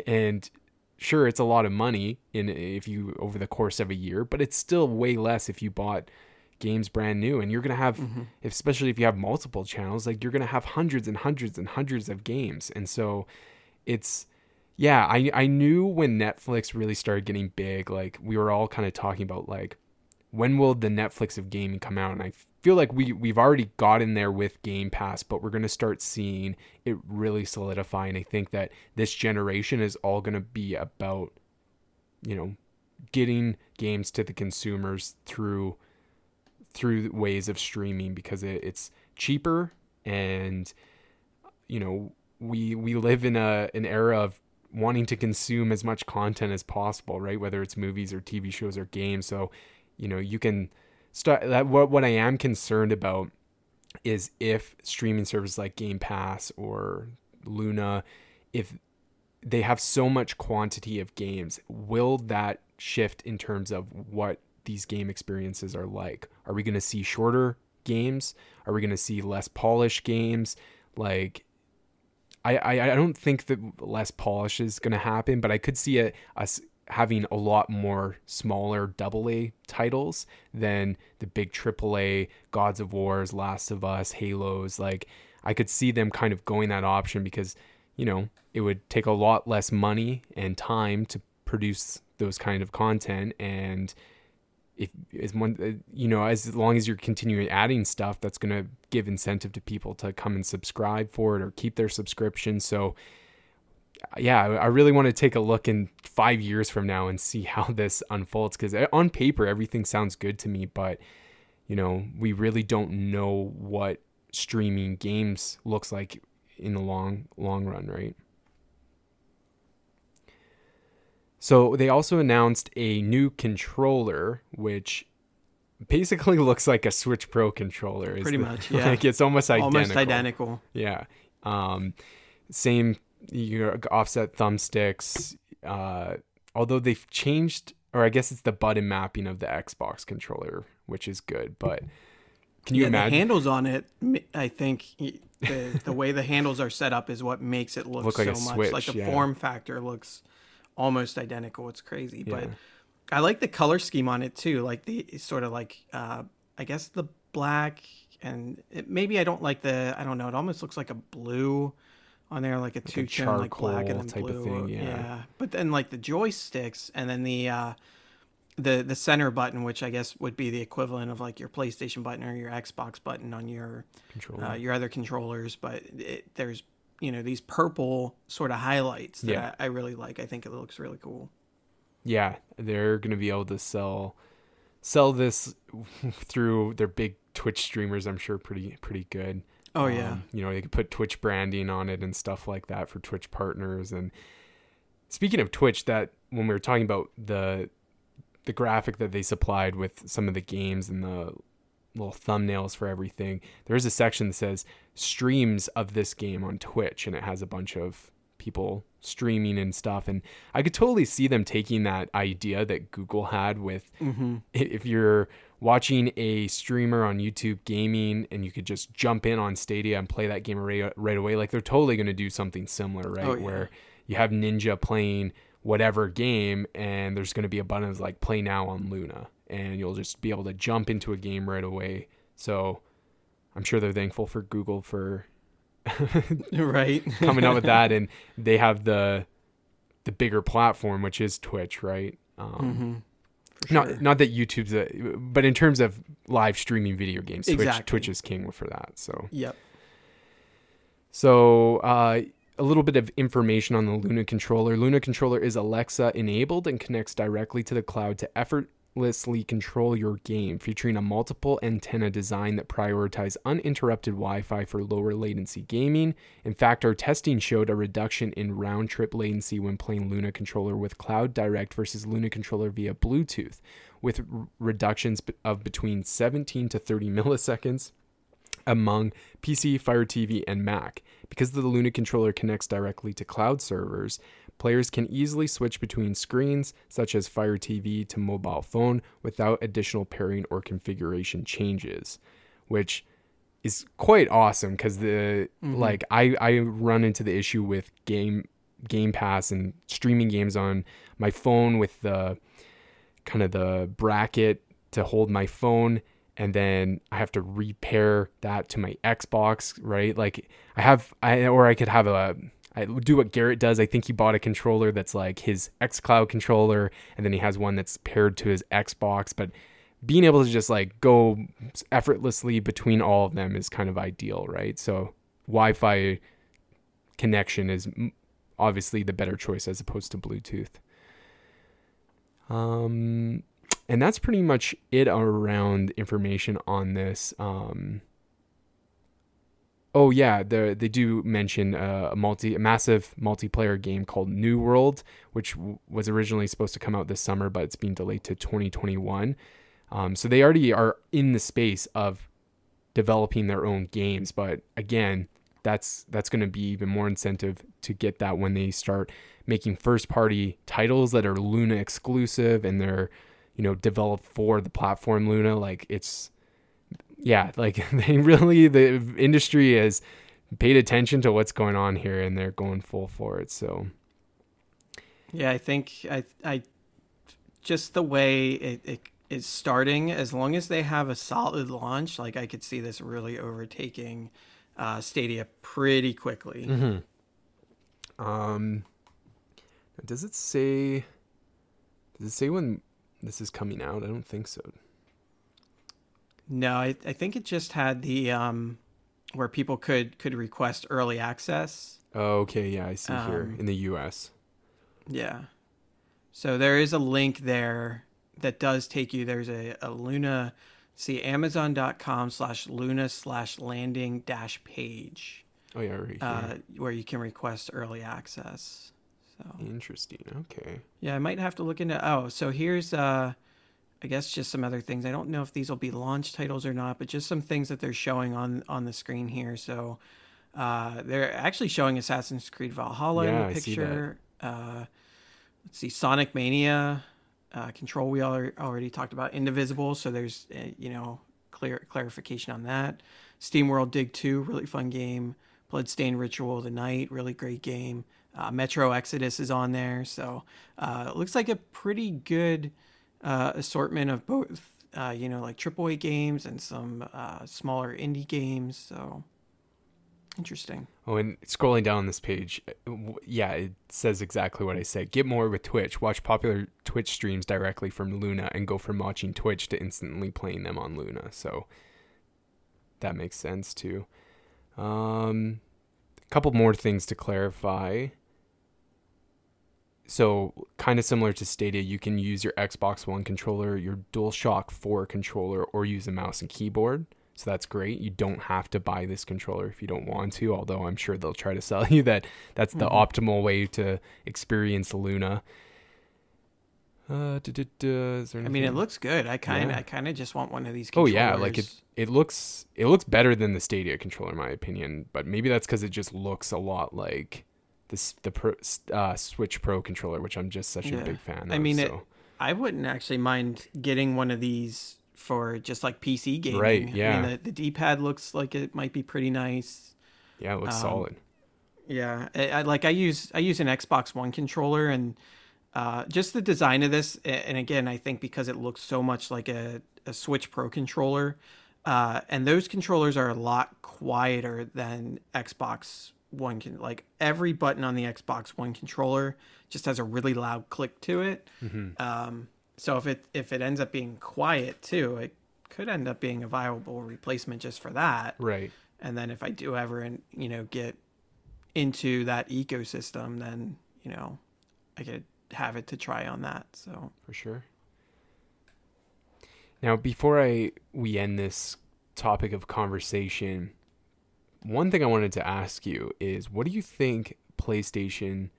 and sure it's a lot of money in if you over the course of a year, but it's still way less if you bought games brand new. And you're going to have mm-hmm. especially if you have multiple channels like you're going to have hundreds and hundreds and hundreds of games. And so it's yeah i i knew when netflix really started getting big like we were all kind of talking about like when will the netflix of gaming come out? And i feel like we we've already gotten there with Game Pass, but we're going to start seeing it really solidify. And I think that this generation is all going to be about, you know, getting games to the consumers through through ways of streaming because it, it's cheaper and you know we we live in a an era of wanting to consume as much content as possible right whether it's movies or tv shows or games so you know you can start that what what I am concerned about is if streaming services like Game Pass or Luna, if they have so much quantity of games, will that shift in terms of what these game experiences are like? Are we going to see shorter games? Are we going to see less polished games? Like, I, I, I don't think that less polish is going to happen, but I could see it us having a lot more smaller double A titles than the big triple A Gods of Wars, Last of Us, Halos. Like I could see them kind of going that option because, you know, it would take a lot less money and time to produce those kind of content and if as one uh, you know as long as you're continuing adding stuff that's going to give incentive to people to come and subscribe for it or keep their subscription so yeah, I really want to take a look in five years from now and see (laughs) how this unfolds. Because eh, on paper, everything sounds good to me, but you know, we really don't know what streaming games looks like in the long long run, right? So they also announced a new controller, which basically (laughs) looks like a Switch Pro controller. Pretty the, much, (laughs) yeah. Like it's almost identical. Almost identical. Yeah. Um, same your offset thumbsticks. Uh, although they've changed, or I guess it's the button mapping of the Xbox controller, which is good. But can you yeah, imagine the handles on it? I think the the way the handles are set up is what makes it look, look so like much switch, like the yeah. form factor looks almost identical. It's crazy, yeah. but I like the color scheme on it too. Like the sort of like uh, I guess the black and it, maybe I don't like the I don't know. It almost looks like a blue on there, like a like two tone, like black and then blue. Thing, yeah. yeah. But then like the joysticks and then the uh, the the center button, which I guess would be the equivalent of like your PlayStation button or your Xbox button on your uh, your other controllers. But it, there's you know these purple sort of highlights that yeah. I, I really like. I think it looks really cool. Yeah, they're gonna be able to sell sell this (laughs) through their big Twitch streamers. I'm sure pretty pretty good. Oh yeah. Um, you know, they could put Twitch branding on it and stuff like that for Twitch partners. And speaking of Twitch, that when we were talking about the the graphic that they supplied with some of the games and the little thumbnails for everything, there is a section that says streams of this game on Twitch, and it has a bunch of people streaming and stuff. And I could totally see them taking that idea that Google had with mm-hmm. if you're watching a streamer on YouTube gaming and you could just jump in on Stadia and play that game right, right away. Like they're totally going to do something similar, right? Oh, yeah. Where you have Ninja playing whatever game and there's going to be a button that's like play now on Luna and you'll just be able to jump into a game right away. So I'm sure they're thankful for Google for (laughs) right (laughs) coming up with that and they have the the bigger platform which is Twitch, right? Um, Sure. Not not that YouTube's a, but in terms of live streaming video games, exactly. Twitch Twitch is king for that. So yep. So uh, a little bit of information on the Luna controller. Luna controller is Alexa enabled and connects directly to the cloud to effort control your game, featuring a multiple antenna design that prioritizes uninterrupted Wi Fi for lower latency gaming. In fact, our testing showed a reduction in round trip latency when playing Luna controller with Cloud Direct versus Luna controller via Bluetooth, with r- reductions of between 17 to 30 (laughs) milliseconds among PC, Fire TV, and Mac. Because the Luna controller connects directly to cloud servers, Players can easily switch between screens, such as Fire TV to mobile phone, without additional pairing or configuration changes, which is quite awesome because the mm-hmm. like I I run into the issue with game Game Pass and streaming games on my phone with the kind of the bracket to hold my phone and then I have to repair that to my Xbox, right? Like I have I or I could have a I do what Garrett does. I think he bought a controller that's like his xCloud controller, and then he has one that's paired to his Xbox. But being able to just like go effortlessly between all of them is kind of ideal, right? So Wi-Fi connection is obviously the better choice as opposed to Bluetooth. Um, and that's pretty much it around information on this. Um, Oh yeah, the, they do mention uh, a multi, a massive multiplayer game called New World, which w- was originally supposed to come out this summer, but it's being delayed to 2021. Um, so they already are in the space of developing their own games, but again, that's that's going to be even more incentive to get that when they start making first party titles that are Luna exclusive and they're you know developed for the platform Luna. Like it's yeah, like (laughs) they really the industry has paid attention to what's going on here and they're going full for it. So yeah, I think I I just the way it, it is starting, as long as they have a solid launch, like I could see this really overtaking uh, Stadia pretty quickly. Mm-hmm. Um, does it say? Does it say when this is coming out? I don't think so. No, I, I think it just had the um, where people could could request early access. Oh, okay, yeah, I see um, here in the U.S. Yeah, so there is a link there that does take you. There's a, a Luna See Amazon.com slash Luna slash landing dash page. Oh yeah, right uh, where you can request early access. So interesting. Okay. Yeah, I might have to look into. Oh, so here's uh, I guess just some other things. I don't know if these will be launch titles or not, but just some things that they're showing on on the screen here. So uh, they're actually showing Assassin's Creed Valhalla Yeah, in the picture. Uh, let's see, Sonic Mania, uh, Control. We al- already talked about Indivisible, so there's uh, you know clear clarification on that. SteamWorld Dig Two, really fun game. Bloodstained Ritual of the Night, really great game. Uh, Metro Exodus is on there, so uh, it looks like a pretty good uh, assortment of both, uh, you know, like AAA games and some uh, smaller indie games. So interesting. Oh, and scrolling down this page, uh, yeah, it says exactly what I said. Get more with Twitch. Watch popular Twitch streams directly from Luna and go from watching Twitch to instantly playing them on Luna. So that makes sense too. Um, a couple more things to clarify. So, kind of similar to Stadia, you can use your Xbox One controller, your DualShock 4 controller, or use a mouse and keyboard. So that's great. You don't have to buy this controller if you don't want to, although I'm sure they'll try to sell (laughs) you that that's the Mhm. optimal way to experience Luna. Uh, duh, is there I mean, it looks good. I kind of, Yeah. I kind of just want one of these. Oh yeah, like it it looks it looks better than the Stadia controller in my opinion, but maybe that's cuz it just looks a lot like this the Pro, uh, Switch Pro controller, which I'm just such a big fan Of, I mean, it- I wouldn't actually mind getting one of these for just like PC gaming. Right, I yeah. mean, the, the D-pad looks like it might be pretty nice. yeah, it looks um, solid. Yeah, I, I like I use I use an Xbox One controller and uh, just the design of this, and again, I think because it looks so much like a, a Switch Pro controller, uh, and those controllers are a lot quieter than Xbox One can. Like every button on the Xbox One controller just has a really loud click to it. Mhm. Um, so if it if it ends up being quiet too, it could end up being a viable replacement just for that. Right. And then if I do ever and you know get into that ecosystem, then you know I could have it to try on that. So for sure. Now, before I we end this topic of conversation, one thing I wanted to ask you is, what do you think PlayStation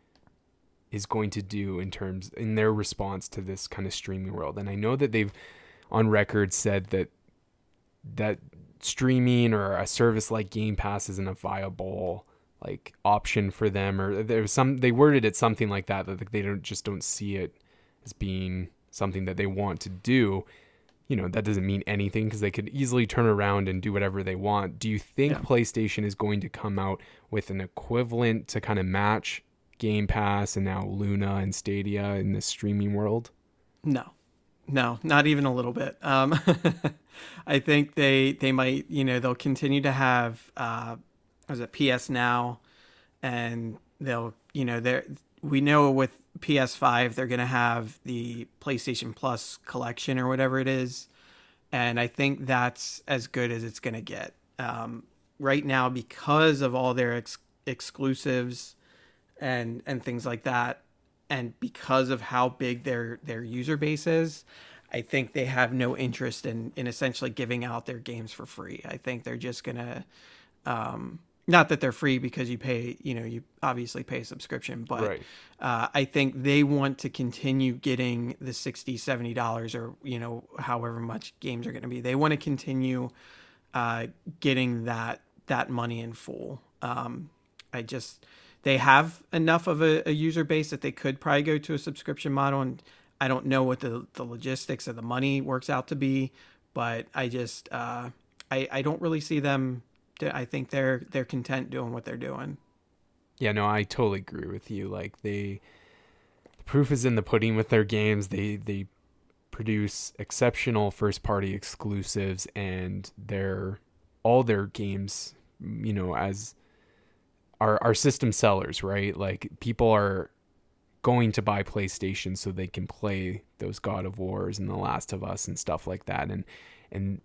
is going to do in terms in their response to this kind of streaming world? And I know that they've on record said that that streaming or a service like Game Pass isn't a viable like option for them or there was some they worded it something like that that they don't just don't see it as being something that they want to do you know that doesn't mean anything because they could easily turn around and do whatever they want do you think Yeah. playstation is going to come out with an equivalent to kind of match game pass and now luna and stadia in the streaming world no, no, not even a little bit. Um, (laughs) I think they they might you know they'll continue to have uh, was it PS Now, and they'll you know they're we know with PS5 they're gonna have the PlayStation Plus collection or whatever it is, and I think that's as good as it's gonna get. Um, right now, because of all their ex- exclusives and and things like that, and because of how big their their user base is, I think they have no interest in in essentially giving out their games for free. I think they're just gonna, um, not that they're free because you pay, you know, you obviously pay a subscription, but Right. uh, I think they want to continue getting the 60 70 dollars or you know however much games are going to be. They want to continue uh, getting that that money in full. Um, I just they have enough of a, a user base that they could probably go to a subscription model, and I don't know what the the logistics of the money works out to be, but I just uh, I I don't really see them. I think they're they're content doing what they're doing. Yeah, no, I totally agree with you. Like they the proof is in the pudding with their games. They they produce exceptional first party exclusives and their all their games, you know, as are are system sellers, right? Like people are going to buy PlayStation so they can play those God of Wars and The Last of Us and stuff like that and and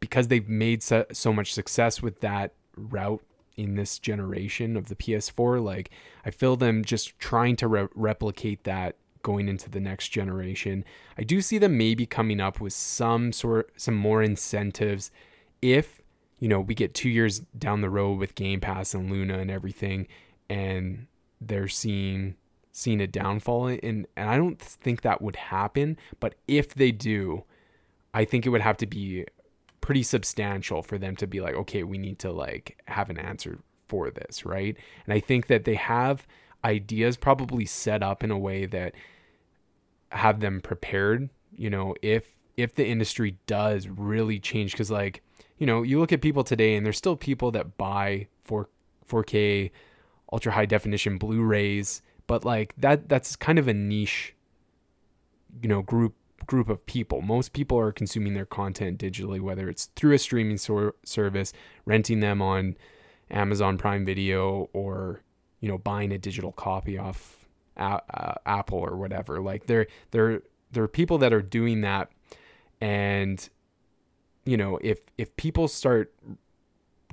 because they've made so, so much success with that route in this generation of the PS4 like I feel them just trying to re- replicate that going into the next generation. I do see them maybe coming up with some sort some more incentives if you know we get 2 years down the road with Game Pass and Luna and everything and they're seeing seeing a downfall and and I don't think that would happen, but if they do, I think it would have to be pretty substantial for them to be like, okay, we need to like have an answer for this, right? And I think that they have ideas probably set up in a way that have them prepared, you know, if if the industry does really change cuz like, you know, you look at people today and there's still people that buy 4 4K ultra high definition Blu-rays, but like that that's kind of a niche you know, group group of people. Most people are consuming their content digitally, whether it's through a streaming sor- service, renting them on Amazon Prime Video, or you know, buying a digital copy off a- uh, Apple or whatever. Like there, there, there are people that are doing that, and you know, if if people start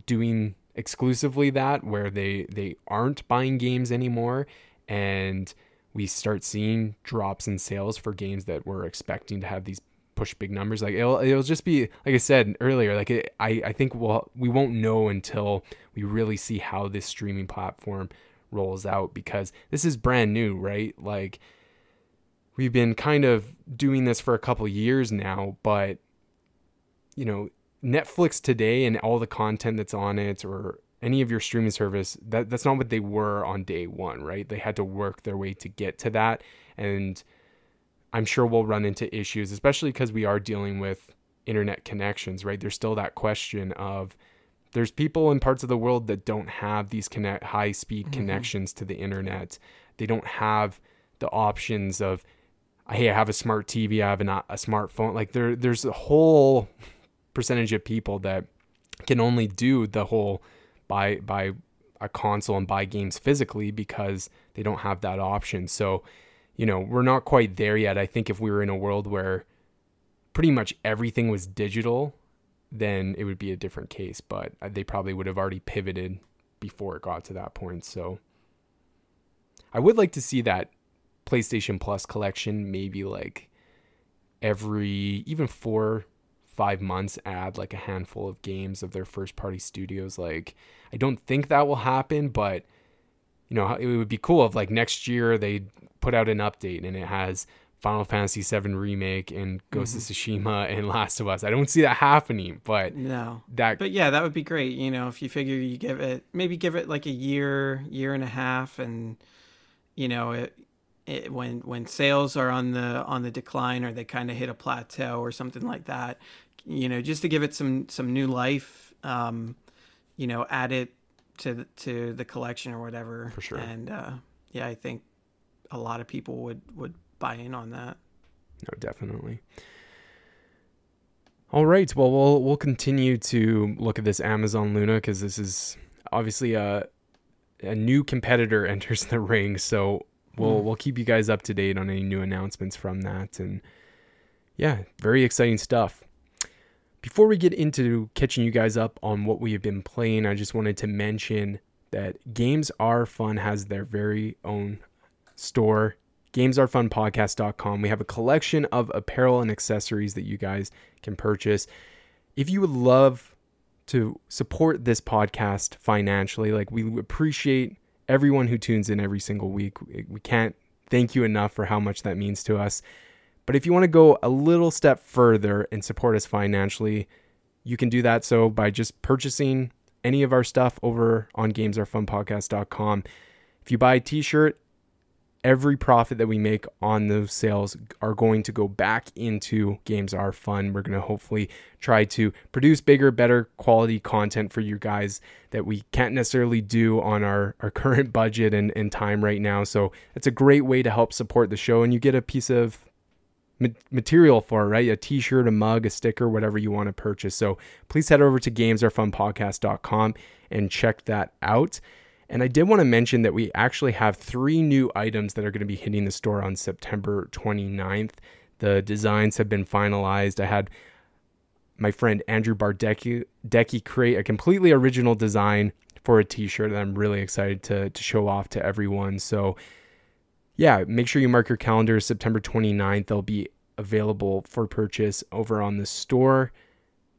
doing exclusively that, where they they aren't buying games anymore, and we start seeing drops in sales for games that we're expecting to have these push big numbers. Like it'll, it'll just be like i said earlier like it, i i think we'll we won't know until we really see how this streaming platform rolls out because this is brand new right? Like we've been kind of doing this for a couple years now but you know netflix today and all the content that's on it or any of your streaming service that that's not what they were on day one right? They had to work their way to get to that. And i'm sure we'll run into issues especially because we are dealing with internet connections right? There's still that question of there's people in parts of the world that don't have these connect high speed mm-hmm. connections to the internet. They don't have the options of hey i have a smart tv i have a, a smartphone. Like there there's a whole percentage of people that can only do the whole buy buy a console and buy games physically because they don't have that option. So, you know, we're not quite there yet. I think if we were in a world where pretty much everything was digital, then it would be a different case, but uh, they probably would have already pivoted before it got to that point. So, I would like to see that PlayStation Plus collection maybe like every even 4 5 months add like a handful of games of their first party studios like I don't think that will happen, but you know, it would be cool if like next year they put out an update and it has Final Fantasy VII remake and Ghost mm-hmm. of Tsushima and Last of Us. I don't see that happening, but no, that but yeah, that would be great. You know, if you figure you give it maybe give it like a year, year and a half, and you know it. It, when when sales are on the on the decline or they kind of hit a plateau or something like that, you know, just to give it some some new life. Um, you know, add it to the, to the collection or whatever. For sure. And uh, yeah, I think a lot of people would would buy in on that. No, definitely. All right. Well, we'll we'll continue to look at this Amazon Luna because this is obviously a a new competitor (laughs) enters the ring. So we'll mm. we'll keep you guys up to date on any new announcements from that. And yeah, very exciting stuff. Before we get into catching you guys up on what we have been playing, I just wanted to mention that Games Are Fun has their very own store, gamesarefunpodcast.com. We have a collection of apparel and accessories that you guys can purchase. If you would love to support this podcast financially, like we appreciate everyone who tunes in every single week. We can't thank you enough for how much that means to us. But if you want to go a little step further and support us financially, you can do that so by just purchasing any of our stuff over on gamesarefunpodcast.com. If you buy a t-shirt, every profit that we make on those sales are going to go back into Games Are Fun. We're going to hopefully try to produce bigger, better quality content for you guys that we can't necessarily do on our, our (laughs) current budget and, and time right now. So it's a great way to help support the show, and you get a piece of material for, right? A t-shirt, a mug, a sticker, whatever you want to purchase. So please head over to gamesarefunpodcast.com and check that out. And I did want to mention that we actually have three new items that are going to be hitting the store on September 29th. The designs have been finalized. I had my friend Andrew Bardecki Decky create a completely original design for a t-shirt that I'm really excited to, to show off to everyone. So yeah, make sure you mark your calendar September 29th. They'll be available for purchase over on the store.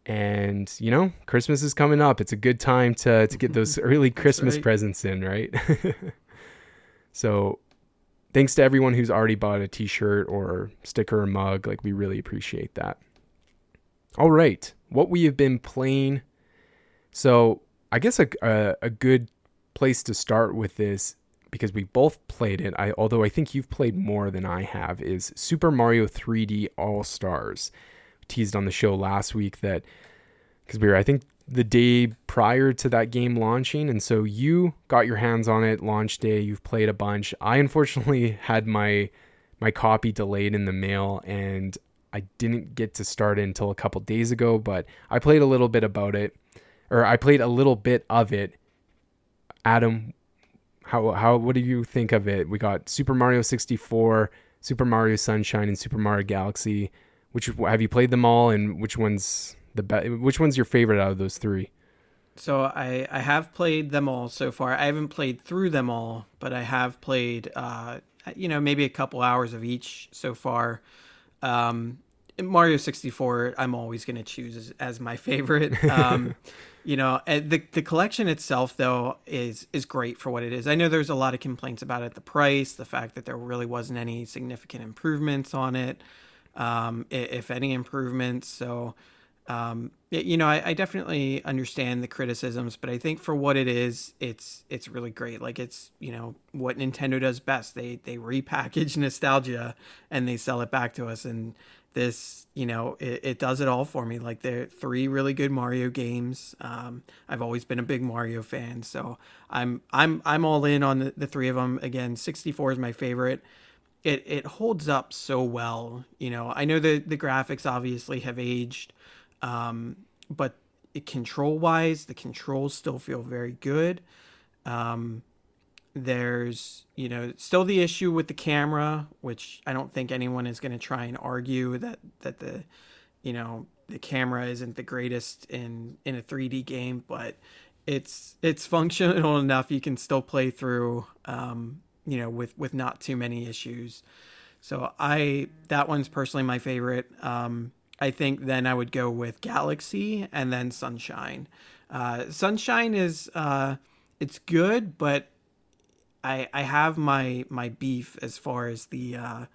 And you know, Christmas is coming up. It's a good time to to get those (laughs) early Christmas right. presents in, right? (laughs) so, thanks to everyone who's already bought a t-shirt or sticker or mug. Like we really appreciate that. All right, what we have been playing. So, I guess a a, a good place to start with this because we both played it. I although I think you've played more than I have is Super Mario 3D All Stars. Teased on the show last week that because we were I think the day prior to that game launching, and so you got your hands on it launch day. You've played a bunch. I unfortunately (laughs) had my my copy delayed in the mail, and I didn't get to start it until a couple days ago. But I played a little bit about it, or I played a little bit of it. Adam, how how what do you think of it? We got Super Mario 64, Super Mario Sunshine, and Super Mario Galaxy. Which have you played them all, and which one's the best? Which one's your favorite out of those three? So I I have played them all so far. I haven't played through them all, but I have played uh you know maybe a couple hours of each so far. Um, Mario 64 I'm always going to choose as, as, my favorite. Um, (laughs) you know, the the collection itself though is is great for what it is. I know there's a lot of complaints about it, the price, the fact that there really wasn't any significant improvements on it, um, if any improvements. So, um, you know, I, I, definitely understand the criticisms, but I think for what it is, it's it's really great. Like it's you know what Nintendo does best. They they repackage (laughs) nostalgia and they sell it back to us and this you know it, it, does it all for me. Like there are three really good mario games. Um, i've always been a big mario fan so i'm i'm i'm all in on the, the three of them again 64 is my favorite. It it holds up so well you know. I know the the graphics obviously have aged um, but control wise the controls still feel very good. Um, there's, you know, still the issue with the camera, which I don't think anyone is going to try and argue that that the, you know, the camera isn't the greatest in in a 3D game, but it's it's functional enough you can still play through um, you know, with with not too many issues. So I that one's personally my favorite. Um, I think then I would go with Galaxy and then Sunshine. Uh, Sunshine is uh, it's good, but I I have my my beef as far as the uh,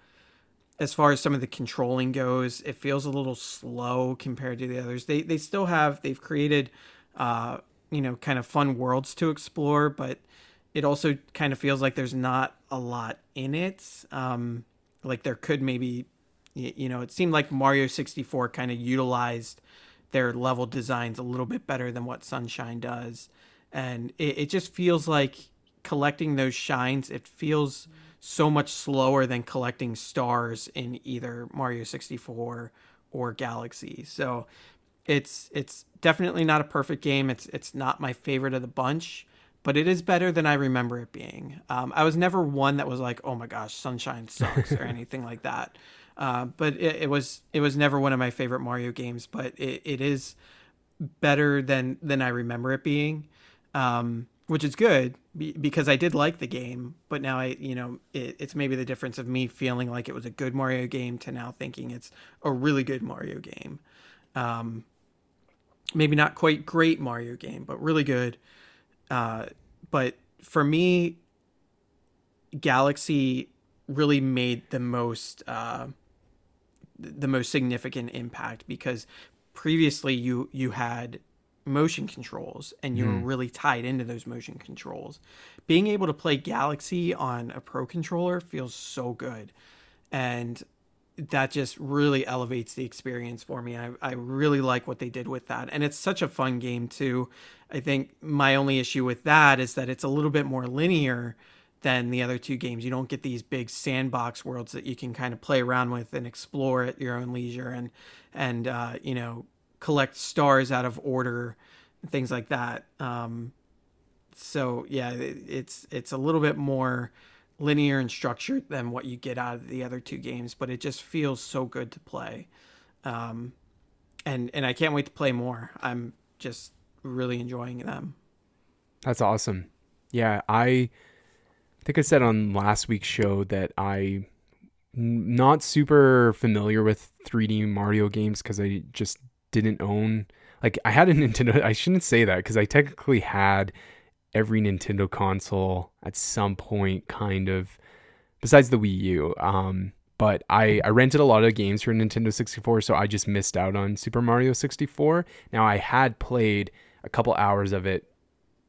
as far as some of the controlling goes. It feels a little slow compared to the others. They they still have they've created uh, you know kind of fun worlds to explore, but it also kind of feels like there's not a lot in it. Um, like there could maybe you know it seemed like Mario 64 kind of utilized their level designs a little bit better than what Sunshine does. And it, it just feels like collecting those shines, it feels so much slower than collecting stars in either Mario 64 or Galaxy. So it's it's definitely not a perfect game. It's it's not my favorite of the bunch, but it is better than I remember it being. Um, I was never one that was like, oh my gosh, Sunshine sucks or (laughs) anything like that. Uh, but it, it, was it was never one of my favorite Mario games. But it, it is better than than I remember it being. Um, which is good because I did like the game, but now I, you know, it, it's maybe the difference of me feeling like it was a good Mario game to now thinking it's a really good Mario game. Um, maybe not quite great Mario game, but really good. Uh, but for me, Galaxy really made the most uh, the most significant impact because previously you you had motion controls and you're mm. really tied into those motion controls. Being able to play Galaxy on a pro controller feels so good. And that just really elevates the experience for me. I, I really like what they did with that. And it's such a fun game, too. I think my only issue with that is that it's a little bit more linear than the other two games. You don't get these big sandbox worlds that you can kind of play around with and explore at your own leisure and, and, uh, you know, collect stars out of order, things like that. Um, so yeah, it, it's it's a little bit more linear and structured than what you get out of the other two games, but it just feels so good to play. Um, and and I can't wait to play more. I'm just really enjoying them. That's awesome. Yeah, I think I said on last week's show that I not super familiar with 3D Mario games because I just didn't own like I had a (laughs) Nintendo. I shouldn't say that because I technically had every Nintendo console at some point, kind of, besides the Wii U. Um, but I, I rented a lot of games for Nintendo 64, so I just missed out on Super Mario 64. Now I had played a couple hours of it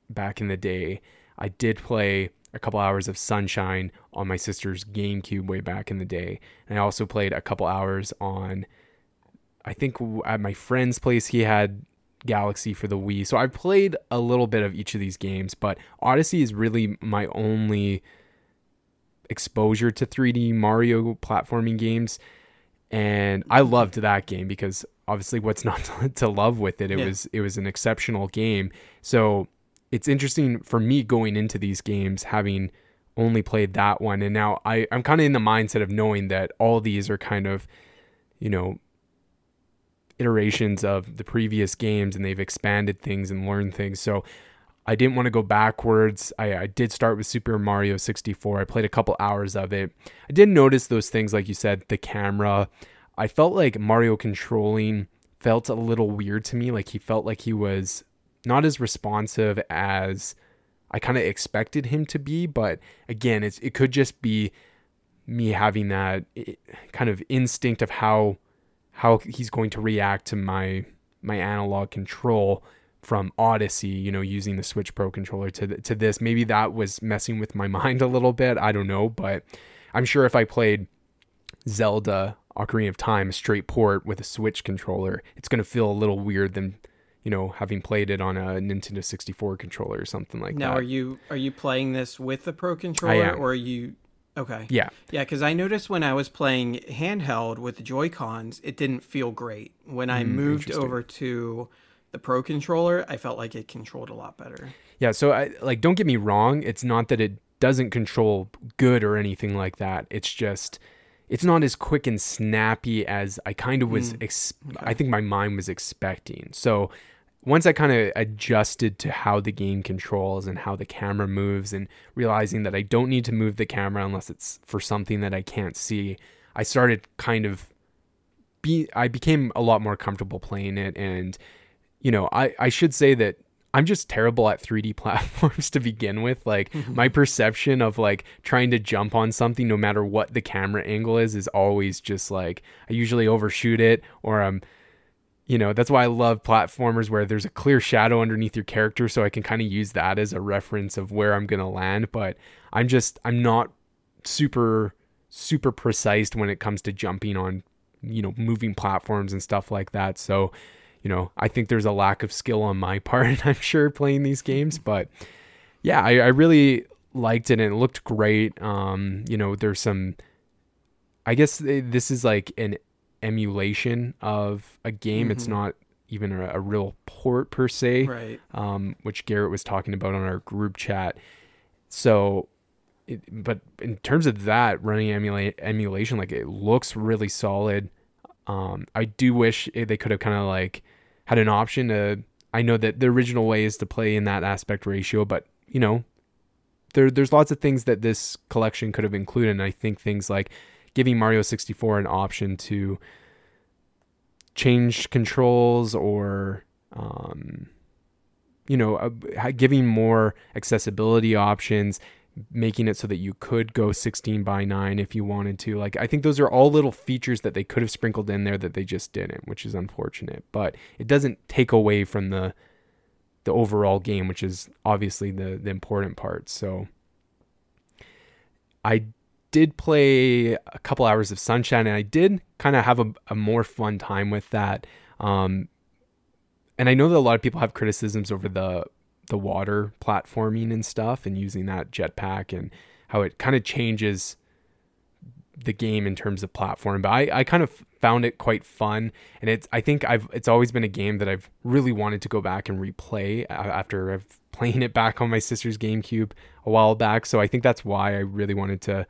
back in the day. I did play a couple hours of Sunshine on my sister's GameCube way back in the day. And I also played a couple hours on, I think at my friend's place, he had Galaxy for the Wii. So I've played a little bit of each of these games, but Odyssey is really my only exposure to 3D Mario platforming games. And I loved that game because obviously what's not (laughs) to love with it? It yeah. was it was an exceptional game. So it's interesting for me going into these games having only played that one and now I, I'm kind of in the mindset of knowing that all these are kind of, you know, iterations of the previous games and they've expanded things and learned things. So I didn't want to go backwards. I, I, did start with Super Mario 64. I played a couple hours of it. I did notice those things, like you said, the camera. I felt like Mario controlling felt a little weird to me. Like he felt like he was not as responsive as I kind of expected him to be. But again, it's it could just be me having that eh, kind of instinct of how how he's going to react to my my analog control from Odyssey, you know, using the Switch Pro controller to to this. Maybe that was messing with my (laughs) mind a little bit. I don't know, but I'm sure if I played Zelda Ocarina of Time, straight port with a Switch controller, it's going to feel a little weird than you know having played it on a Nintendo 64 controller or something like now, that. Now, are you are you playing this with the Pro controller, or are you Okay. Yeah. Yeah, because I noticed when I was playing handheld with the Joy Cons, it didn't feel great. When I mm, moved over to the Pro controller, I felt like it controlled a lot better. Yeah. So I like. Don't get me wrong. It's not that it doesn't control good or anything like that. It's just it's not as quick and snappy as I kind of was. Mm, ex- okay. I think my mind was expecting. So once I kind of adjusted to how the game controls and how the camera moves and realizing that I don't need to move the camera unless it's for something that I can't see, I started kind of be I became a lot more comfortable playing it and you know, I I should say that I'm just terrible at 3D (laughs) platforms to begin with. Like (laughs) my perception of like trying to jump on something no matter what the camera angle is is always just like I usually overshoot it or I'm you know that's why i love platformers where there's a clear shadow underneath your character so i can kind of use that as a reference of where i'm going to land but i'm just i'm not super super precise when it comes to jumping on you know moving platforms and stuff like that so you know i think there's a lack of skill on my (laughs) part i'm sure playing these games but yeah i, I really liked it and it looked great um you know there's some i guess this is like an emulation of a game. Mm-hmm. It's not even a, a, real port per se, right? Um, which Garrett was talking about on our group chat. So, it, but in terms of that running emula- emulation, like it looks really solid. Um, I do wish they could have kind of like had an option to. I know that the original way is to play in that aspect ratio, but you know, there there's lots of things that this collection could have included. And I think things like giving Mario 64 an option to change controls or um, you know uh, giving more accessibility options making it so that you could go 16 by 9 if you wanted to. Like i think those are all little features that they could have sprinkled in there that they just didn't which is unfortunate. But it doesn't take away from the the overall game which is obviously the the important part. So i did play a couple hours of Sunshine, and I did kind of have a, a, more fun time with that. Um, and I know that a lot of people have criticisms over the the water platforming and stuff, and using that jetpack and how it kind of changes the game in terms of platform. But I, I kind of found it quite fun, and it's I think I've it's always been a game that I've really wanted to go back and replay after I've (laughs) playing it back on my sister's GameCube a while back. So I think that's why I really wanted to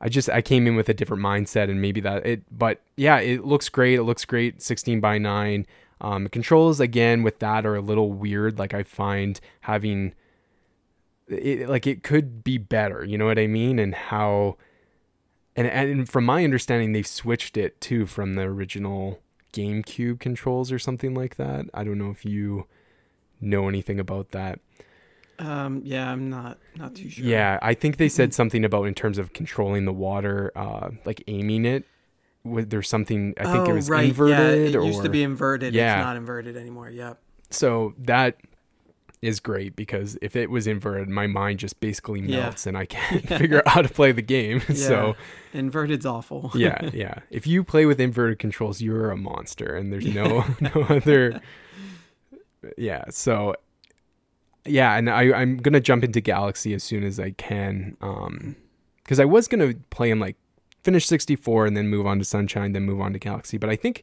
I just I came in with a different mindset and maybe that it but yeah it looks great it looks great 16 by 9 um, controls again with that are a little weird like I find having it, like it could be better. You know what I mean? And how, and and from my understanding, they've switched it too from the original GameCube controls or something like that. I don't know if you know anything about that. Um, yeah, I'm not not too sure. Yeah, I think they said something about in terms of controlling the water, uh, like aiming it. There's something I think oh, it was right. inverted. Yeah, it or, used to be inverted. Yeah. It's not inverted anymore. Yep. so that is great because if it was inverted, my mind just basically Yeah. melts and I (laughs) can't figure out how to play the game. (laughs) so inverted's awful. yeah, yeah. (laughs) If you play with inverted controls, you're a monster, and there's no no other. Yeah. So. Yeah, and I I'm gonna jump into Galaxy as soon as I can, um, because I was gonna play in like finish 64 and then move on to Sunshine, then move on to Galaxy. But I think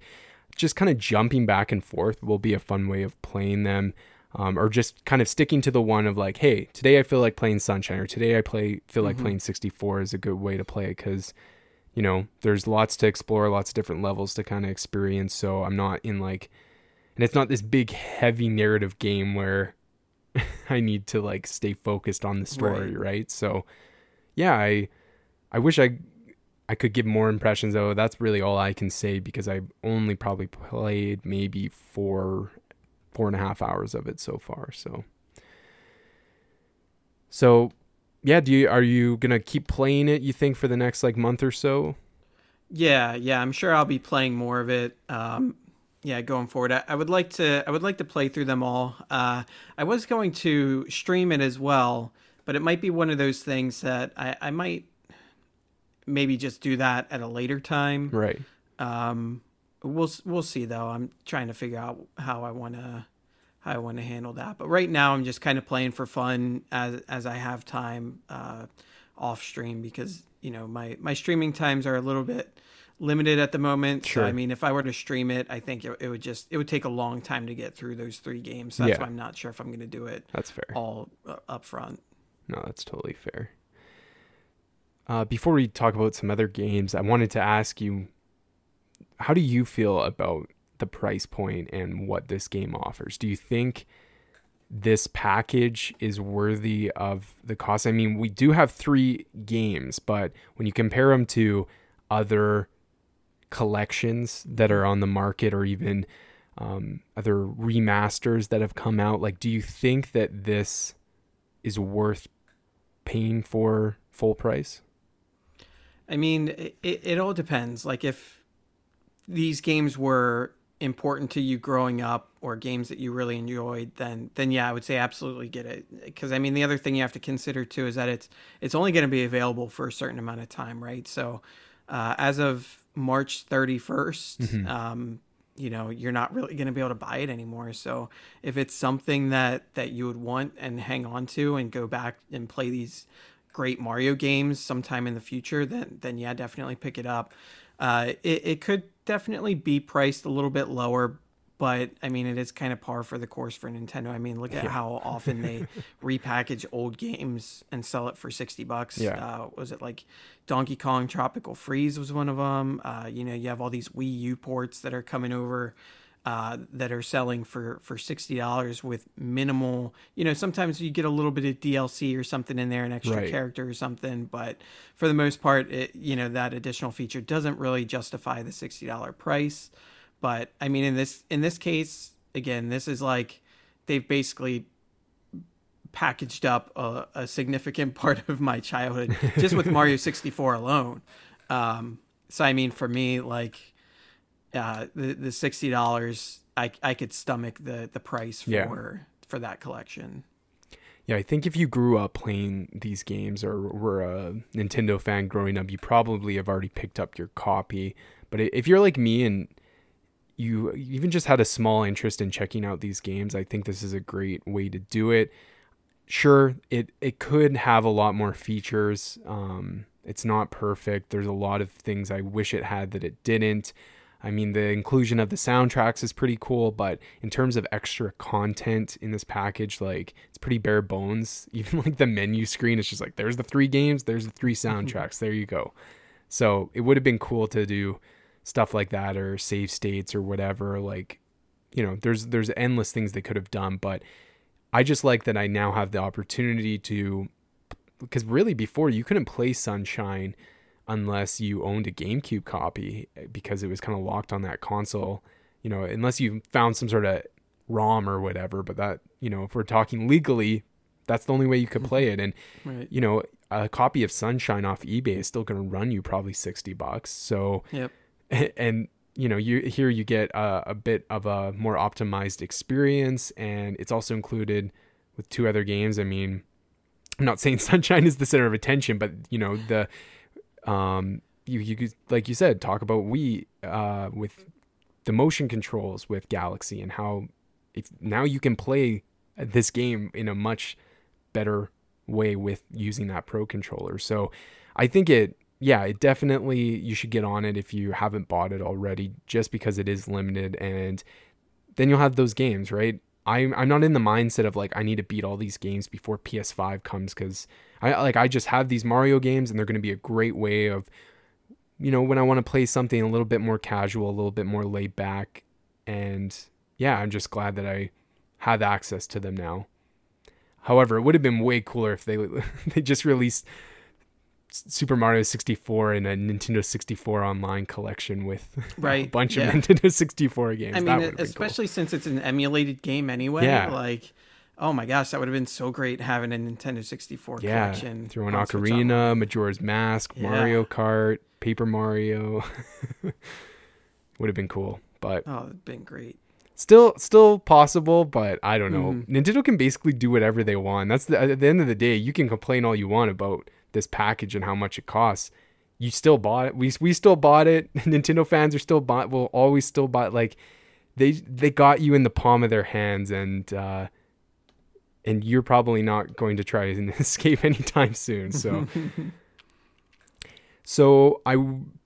just kind of jumping back and forth will be a fun way of playing them. Um, or just kind of sticking to the one of like, hey, today I feel like playing Sunshine, or today I play feel like Mhm. playing 64 is a good way to play it because, you know, there's lots to explore, lots of different levels to kind of experience. So I'm not in like, and it's not this big heavy narrative game where (laughs) I need to like stay focused on the story, Right. right? So, yeah, I, I wish I I could give more impressions though. That's really all I can say because I've only probably played maybe four four and a half hours of it so far. So So yeah, do you are you gonna keep playing it, you think, for the next like month or so? Yeah, yeah, I'm sure I'll be playing more of it. Um, yeah, going forward, I, I would like to. I would like to play through them all. Uh, I was going to stream it as well, but it might be one of those things that I, I might maybe just do that at a later time. Right. Um, we'll we'll see though. I'm trying to figure out how I want to how I want to handle that. But right now, I'm just kind of playing for fun as as I have time uh, off stream because you know my my streaming times are a little bit limited at the moment. Sure. So I mean, if I were to stream it, I think it, it would just it would take a long time to get through those three games. So that's Yeah. why I'm not sure if I'm going to do it That's fair. all uh, up front. No, that's totally fair. Uh, before we talk about some other games, I wanted to ask you, how do you feel about the price point and what this game offers? Do you think this package is worthy of the cost? I mean, we do have three games, but when you compare them to other collections that are on the market or even um, other remasters that have come out, like, do you think that this is worth paying for full price? I mean, it, it all depends. Like if these games were important to you growing up or games that you really enjoyed, then then yeah, I would say absolutely get it. Because I mean, the other thing you have to consider too is that it's it's only going to be available for a certain amount of time, right? So uh, as of March 31st, Mhm. um, you know, you're not really going to be able to buy it anymore. So if it's something that that you would want and hang on to and go back and play these great Mario games sometime in the future, then then yeah, definitely pick it up. Uh, it it could definitely be priced a little bit lower, but I mean it is kind of par for the course for Nintendo. I mean, look at Yeah. how often they (laughs) repackage old games and sell it for sixty bucks. Yeah. Uh, was it like Donkey Kong Tropical Freeze was one of them? Uh, you know, you have all these Wii U ports that are coming over uh, that are selling for for sixty dollars with minimal. You know, sometimes you get a little bit of DLC or something in there, an extra Right. character or something, but for the most part, it, you know, that additional feature doesn't really justify the sixty dollar price. But I mean, in this in this case, again, this is like they've basically packaged up a, a significant (laughs) part of my childhood just with Mario 64 alone. Um, so I mean, for me, like uh, the the sixty dollars, I I could stomach the the price for Yeah. for that collection. Yeah, I think if you grew up playing these games or were a Nintendo fan growing up, you probably have already picked up your copy. But if you're like me and you even just had a small interest in checking out these games, I think this is a great way to do it. Sure, it it could have a lot more features. Um, it's not perfect. There's a lot of things I wish it had that it didn't. I mean, the inclusion of the soundtracks is pretty cool, but in terms of extra content in this package, like it's pretty bare bones. (laughs) Even like the menu screen, it's just like there's the three games, there's the three soundtracks, there you go. So it would have been cool to do stuff like that or save states or whatever. Like, you know, there's there's endless things they could have done, but I just like that I now have the opportunity to because really before you couldn't play Sunshine unless you owned a GameCube copy eh, because it was kind of locked on that console, you know, unless you found some sort of ROM or whatever, but that, you know, if we're talking legally, that's the only way you could mm-hmm. play it and Right. you know, a copy of Sunshine off eBay is still going to run you probably 60 bucks. So Yep. (laughs) and you know you here you get a, a bit of a more optimized experience and it's also included with two other games. I mean i'm not saying (laughs) sunshine is the center of attention but you know the um you you could like you said talk about Wii uh with the motion controls with galaxy and how if now you can play this game in a much better way with using that pro controller. So i think it yeah, it definitely you should get on it if you haven't bought it already, just because it is limited, and then you'll have those games, right? I'm I'm not in the mindset of like I need to beat all these games before PS5 comes because I like I just have these Mario games and they're going to be a great way of, you know, when I want to play something a little bit more casual, a little bit more laid back, and yeah, I'm just glad that I have access to them now. However, it would have been way cooler if they (laughs) they just released Super Mario 64 and a Nintendo 64 online collection with (laughs) a Right, bunch yeah. of Nintendo 64 games. I mean, would've cool. especially since it's an emulated game anyway. Yeah. Like, oh my gosh, that would have been so great having a Nintendo 64 yeah, collection. throw Switch Ocarina, Majora's Mask, Yeah. Mario Kart, Paper Mario. (laughs) would have been cool, but Oh, it'd been great. Still still possible but i don't know. Mhm. nintendo can basically do whatever they want. That's the, at the end of the day you can complain all you want about this package and how much it costs. You still bought it. We, we still bought it. (laughs) Nintendo fans are still bought will always still buy like they they got you in the palm of their hands and uh and you're probably not going to try and (laughs) escape anytime soon so. (laughs) So I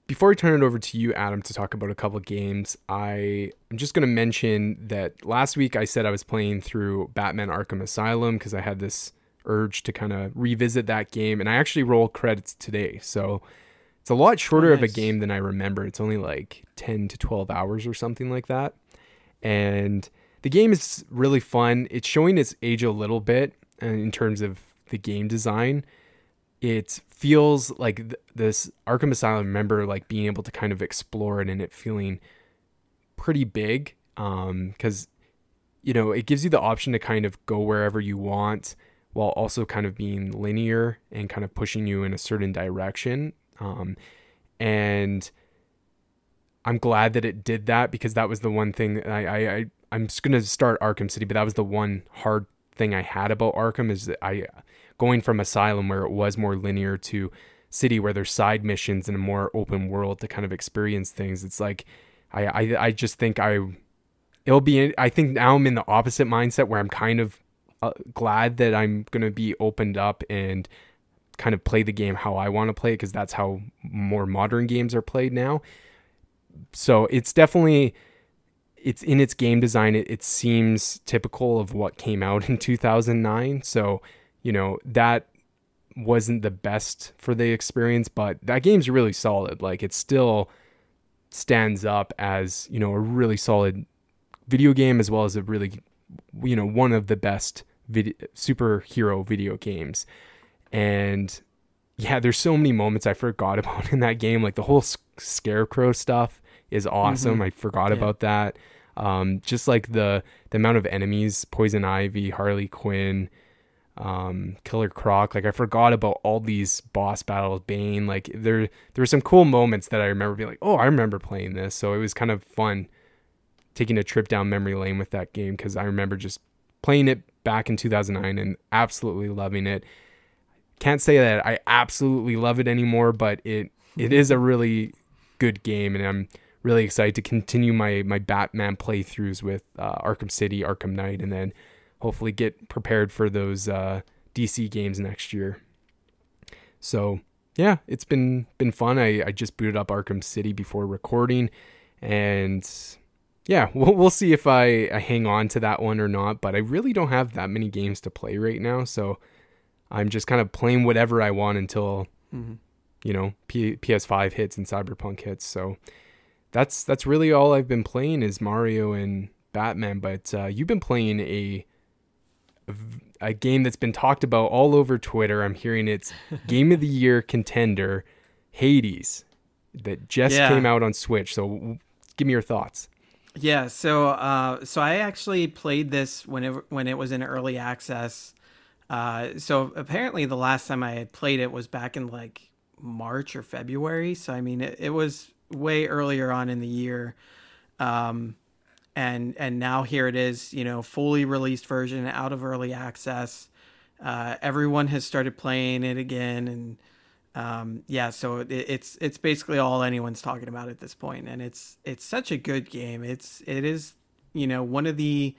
before I turn it over to you, Adam, to talk about a couple games, I am just going to mention that last week I said I was playing through Batman Arkham Asylum because I had this urge to kind of revisit that game, and I actually roll credits today. So it's a lot shorter of a game than I remember. It's only like ten to twelve hours or something like that, and the game is really fun. It's showing its age a little bit uh, in terms of the game design it feels like th- this Arkham Asylum. Remember, like being able to kind of explore it and it feeling pretty big, because you know it gives you the option to kind of go wherever you want, while also kind of being linear and kind of pushing you in a certain direction. Um, and I'm glad that it did that because that was the one thing I, I, I I'm just gonna start Arkham City, but that was the one hard thing I had about Arkham is that I going from Asylum where it was more linear to City where there's side missions and a more open world to kind of experience things. It's like I I, I just think I it'll be I think now I'm in the opposite mindset where I'm kind of uh, glad that I'm gonna be opened up and kind of play the game how I want to play because that's how more modern games are played now. So it's definitely it's in its game design it, it seems typical of what came out in 2009 so you know that wasn't the best for the experience but that game's really solid. Like it still stands up as you know a really solid video game as well as a really you know one of the best video, superhero video games. And yeah there's so many moments i forgot (laughs) about in that game. Like the whole scarecrow stuff is awesome. Mhm. i forgot Yeah. about that. Um, just like the the amount of enemies poison ivy harley quinn um, killer croc. Like i forgot about all these boss battles bane. Like there there were some cool moments that i remember being like oh i remember playing this. So it was kind of fun taking a trip down memory lane with that game because i remember just playing it back in 2009 and absolutely loving it. Can't say that i absolutely love it anymore but it it is a really good game and i'm really excited to continue my my batman playthroughs with uh, arkham city arkham knight and then hopefully get prepared for those uh, dc games next year. So yeah it's been been fun. I, I just booted up arkham city before recording and yeah (laughs) we'll, we'll see if I, I hang on to that one or not but i really don't have that many games to play right now. So i'm just kind of playing whatever i want until Mhm. you know P- ps5 hits and cyberpunk hits. So that's that's really all i've been playing is mario and batman but uh, you've been playing a a game that's been talked about all over Twitter. I'm hearing it's (laughs) game of the year contender, Hades, that just Yeah. came out on Switch. So w- give me your thoughts. Yeah, so uh, so I actually played this when it when it was in early access. Uh, so apparently the last time I had played it was back in like March or February. So I mean it, it was way earlier on in the year. Um, and and now here it is, you know, fully released version out of early access. Uh, everyone has started playing it again, and um, yeah, so it, it's it's basically all anyone's talking about at this point. and it's it's such a good game. It's it is you know one of the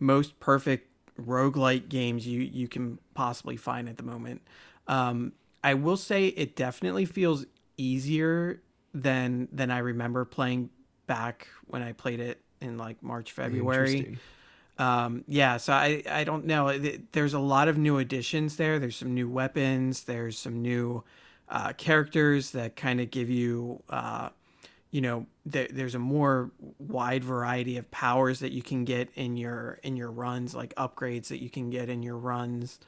most perfect roguelike games you you can possibly find at the moment. Um, I will say it definitely feels easier than than I remember playing back when I played it in like March February. Um yeah so i i don't know. There's a lot of new additions there. There's some new weapons. There's some new uh characters that kind of give you uh you know there, there's a more wide variety of powers that you can get in your in your runs like upgrades that you can get in your runs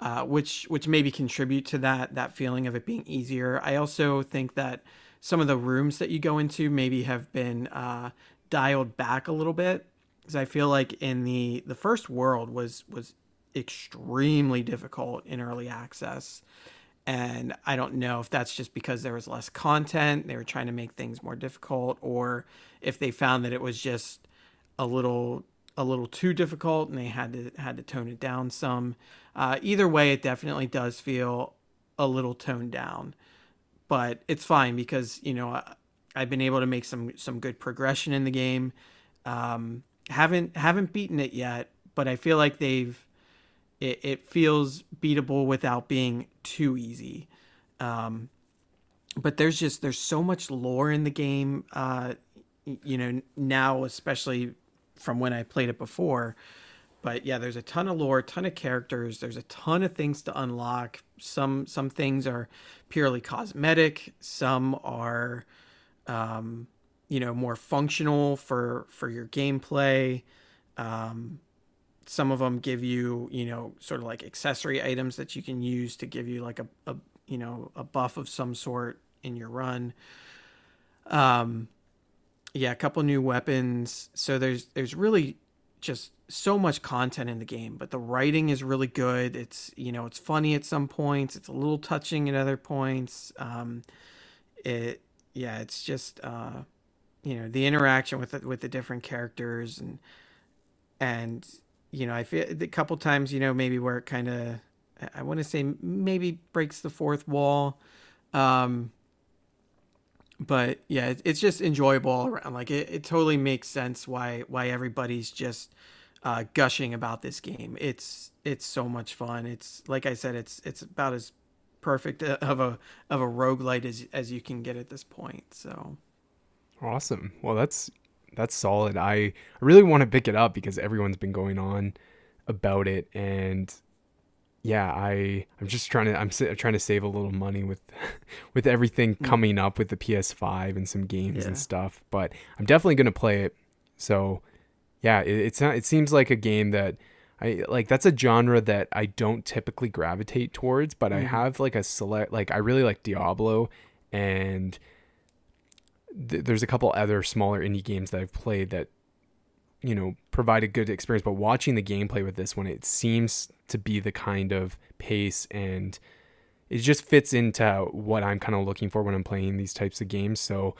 uh, which which maybe contribute to that that feeling of it being easier. I also think that some of the rooms that you go into maybe have been uh, dialed back a little bit because I feel like in the the first world was was extremely difficult in early access. And I don't know if that's just because there was less content, they were trying to make things more difficult, or if they found that it was just a little a little too difficult and they had to had to tone it down some. Uh, either way, it definitely does feel a little toned down, but it's fine because you know I've been able to make some some good progression in the game. Um, haven't haven't beaten it yet, but I feel like they've it, it feels beatable without being too easy. Um, but there's just there's so much lore in the game. Uh, you know now, especially from when I played it before. But yeah, there's a ton of lore, ton of characters. There's a ton of things to unlock. Some some things are purely cosmetic. Some are, um, you know, more functional for for your gameplay. Um, some of them give you, you know, sort of like accessory items that you can use to give you like a, a you know, a buff of some sort in your run. Um, yeah, a couple new weapons. So there's there's really just so much content in the game, but the writing is really good. It's you know it's funny at some points. It's a little touching at other points. Um, it yeah, it's just uh, you know the interaction with the, with the different characters and and you know I feel a couple times you know maybe where it kind of I want to say maybe breaks the fourth wall. Um, but yeah, it, it's just enjoyable all around. Like it, it totally makes sense why why everybody's just uh, gushing about this game. It's it's so much fun. It's like I said, it's it's about as perfect uh, of a of a roguelite as as you can get at this point. So Awesome. Well, that's that's solid. I, I really want to pick it up because everyone's been going on about it, and yeah, I I'm just trying to I'm sa- trying to save a little money with (laughs) with everything mm. coming up with the PS5 and some games Yeah. and stuff. But I'm definitely gonna play it. So yeah, it, it's not. It seems like a game that. I like that's a genre that I don't typically gravitate towards, but I mm. have like a select like I really like Diablo and th- there's a couple other smaller indie games that I've played that you know provide a good experience but watching the gameplay with this one it seems to be the kind of pace and it just fits into what I'm kind of looking for when I'm playing these types of games so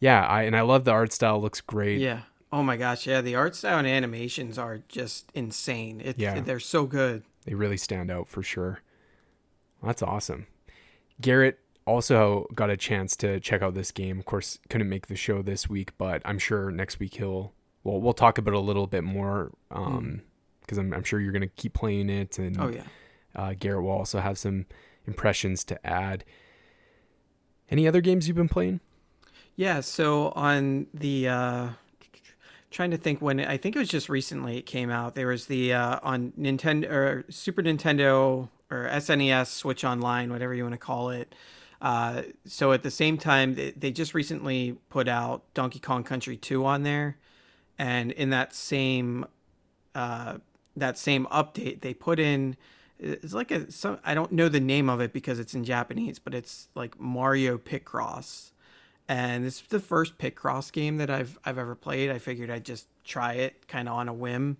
yeah I and I love the art style looks great yeah. Oh my gosh, yeah, the art style and animations are just insane. It, Yeah. they're so good. they really stand out for sure that's awesome Garrett also got a chance to check out this game of course couldn't make the show this week but I'm sure next week he'll well we'll talk about it a little bit more um because I'm, I'm sure you're gonna keep playing it and Oh yeah. uh, Garrett will also have some impressions to add any other games you've been playing Yeah, so on the uh trying to think when I think it was just recently it came out. There was the uh on Nintendo or Super Nintendo or SNES Switch Online, whatever you want to call it. Uh so at the same time they, they just recently put out Donkey Kong Country 2 on there and in that same uh that same update, they put in it's like a some I don't know the name of it because it's in Japanese, but it's like Mario Picross. And is the first Picross game that I've I've ever played. I figured I'd just try it kind of on a whim.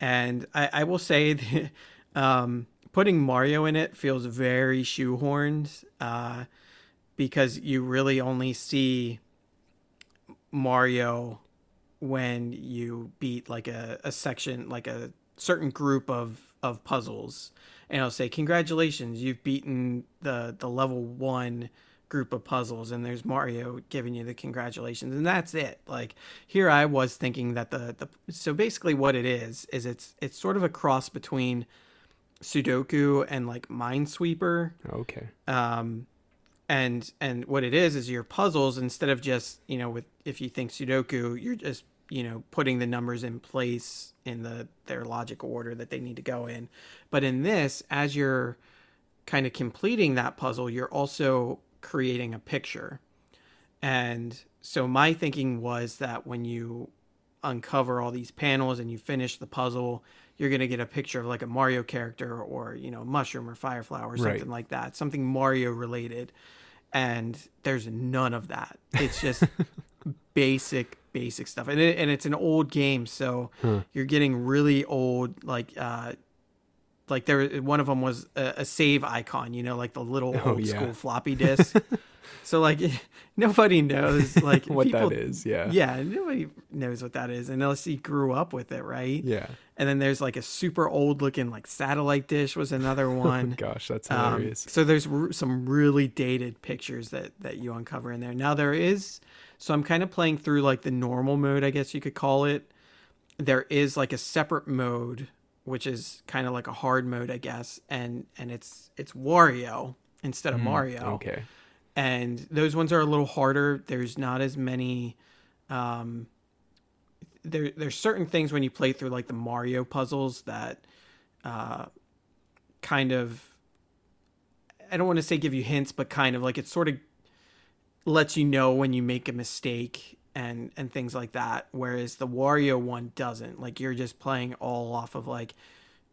And I, I will say (laughs) that, um, putting Mario in it feels very shoehorned uh, because you really only see Mario when you beat like a, a section, like a certain group of, of puzzles. And I'll say, Congratulations, you've beaten the, the level one group of puzzles and there's Mario giving you the congratulations and that's it. Like here I was thinking that the, the so basically what it is is it's it's sort of a cross between Sudoku and like Minesweeper. Okay. Um and and what it is is your puzzles instead of just, you know, with if you think Sudoku, you're just, you know, putting the numbers in place in the their logic order that they need to go in. But in this, as you're kind of completing that puzzle, you're also creating a picture. And so my thinking was that when you uncover all these panels and you finish the puzzle, you're going to get a picture of like a Mario character or, you know, mushroom or firefly or something right. like that, something Mario related. And there's none of that. It's just (laughs) basic, basic stuff. And, it, and it's an old game. So you're getting really old, like, uh, like there one of them was a, a save icon you know like the little oh, old yeah. school floppy disk. So like (laughs) nobody knows like (laughs) what people, that is yeah. Yeah nobody knows what that is unless you grew up with it right? Yeah. And then there's like a super old looking like satellite dish was another (laughs) oh one. oh, gosh that's um, hilarious. um, so there's r- some really dated pictures that that you uncover in there. Now there is so i'm kind of playing through like the normal mode i guess you could call it. There is like a separate mode which is kind of like a hard mode, I guess, and and it's it's Wario instead of mm, Mario. Okay. And those ones are a little harder. There's not as many. Um, there there's certain things when you play through like the Mario puzzles that, uh, kind of. I don't want to say give you hints, but kind of like it sort of lets you know when you make a mistake and and things like that whereas the wario one doesn't. Like you're just playing all off of like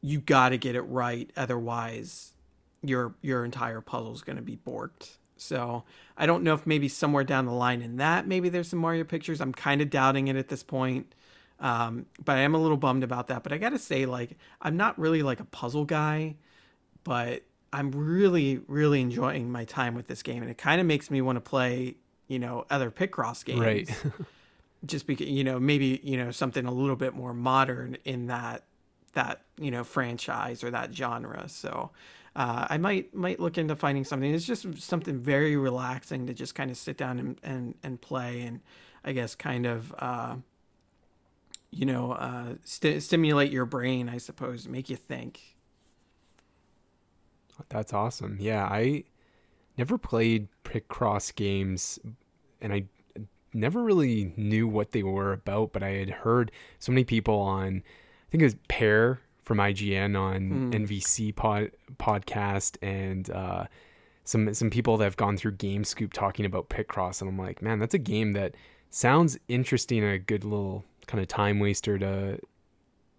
you got to get it right otherwise your your entire puzzle is going to be borked. So i don't know if maybe somewhere down the line in that maybe there's some mario pictures. I'm kind of doubting it at this point um, but i am a little bummed about that. But i gotta say like i'm not really like a puzzle guy but i'm really really enjoying my time with this game and it kind of makes me want to play you know other Picross games. Right. (laughs) just because you know maybe you know something a little bit more modern in that that you know franchise or that genre. So uh, I might might look into finding something. It's just something very relaxing to just kind of sit down and and, and play and I guess kind of uh, you know uh, st- stimulate your brain. I suppose make you think. That's awesome. Yeah, I never played Picross games, and I never really knew what they were about. But I had heard so many people on, I think it was Peer from IGN on mm. NVC pod, podcast, and uh, some some people that have gone through Game Scoop talking about Picross, and I'm like, man, that's a game that sounds interesting and a good little kind of time waster to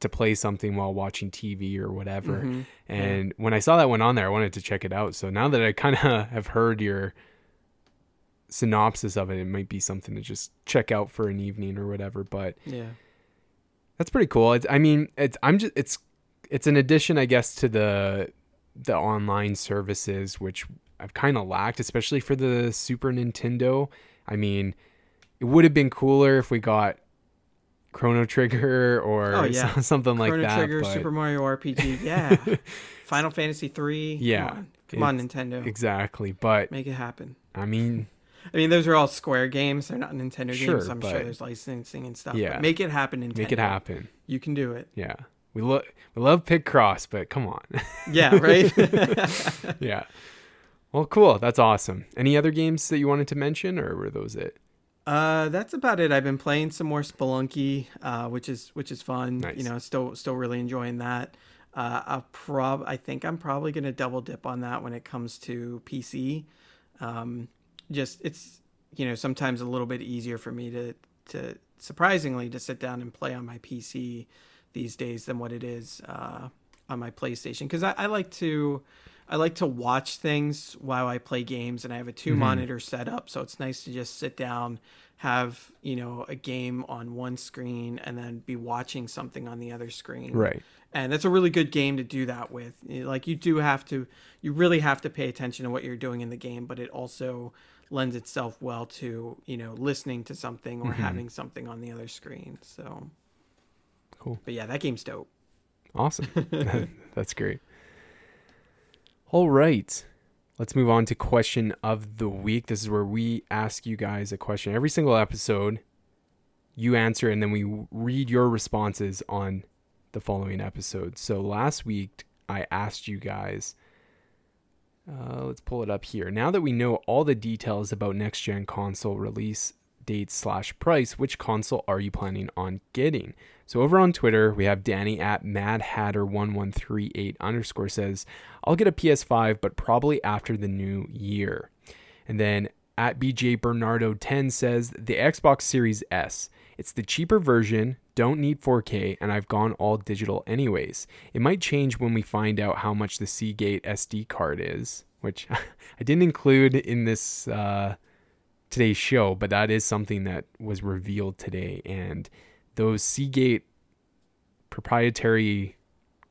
to play something while watching TV or whatever. Mm-hmm. And yeah. when I saw that one on there, I wanted to check it out. So now that I kind of (laughs) have heard your synopsis of it, it might be something to just check out for an evening or whatever. But yeah, that's pretty cool. It's, I mean, it's I'm just it's it's an addition, I guess, to the the online services, which I've kind of lacked, especially for the Super Nintendo. I mean, it would have been cooler if we got Chrono Trigger (laughs) or oh, yeah. something Chrono like that. Chrono Trigger, but... Super Mario (laughs) RPG, yeah. (laughs) Final Fantasy three. Yeah. Come, on, Come on, Nintendo. Exactly, but make it happen. I mean, I mean, those are all Square games. They're not Nintendo sure, games. I'm sure there's licensing and stuff. Yeah, make it happen, Nintendo. Make it happen. You can do it. Yeah, we love we love Picross, but come on. yeah, right. yeah. Well, cool. That's awesome. Any other games that you wanted to mention, or were those it? Uh, that's about it. I've been playing some more Spelunky, uh, which is which is fun. Nice. You know, still still really enjoying that. Uh, I prob I think I'm probably gonna double dip on that when it comes to PC. Um, just it's you know sometimes a little bit easier for me to to surprisingly to sit down and play on my PC these days than what it is uh, on my PlayStation because I, I, like to I like to watch things while I play games, and I have a 2 mm-hmm. monitor setup, so it's nice to just sit down, have you know a game on one screen, and then be watching something on the other screen. Right. And that's a really good game to do that with. Like you do have to, you really have to pay attention to what you're doing in the game, but it also lends itself well to you know listening to something or mm-hmm. having something on the other screen. So cool. But yeah, that game's dope. Awesome. (laughs) (laughs) That's great. All right. Let's move on to question of the week. This is where we ask you guys a question every single episode. You answer, and then we read your responses on the following episode. So last week, I asked you guys uh, let's pull it up here. Now that we know all the details about next gen console release date slash price, which console are you planning on getting? So over on Twitter, we have Danny at MadHatter1138 underscore says, I'll get a PS5, but probably after the new year. And then at BJ Bernardo 10 says, the Xbox Series S. It's the cheaper version, don't need 4K, and I've gone all digital anyways. It might change when we find out how much the Seagate SD card is, which (laughs) I didn't include in this uh, today's show, but that is something that was revealed today. And those Seagate proprietary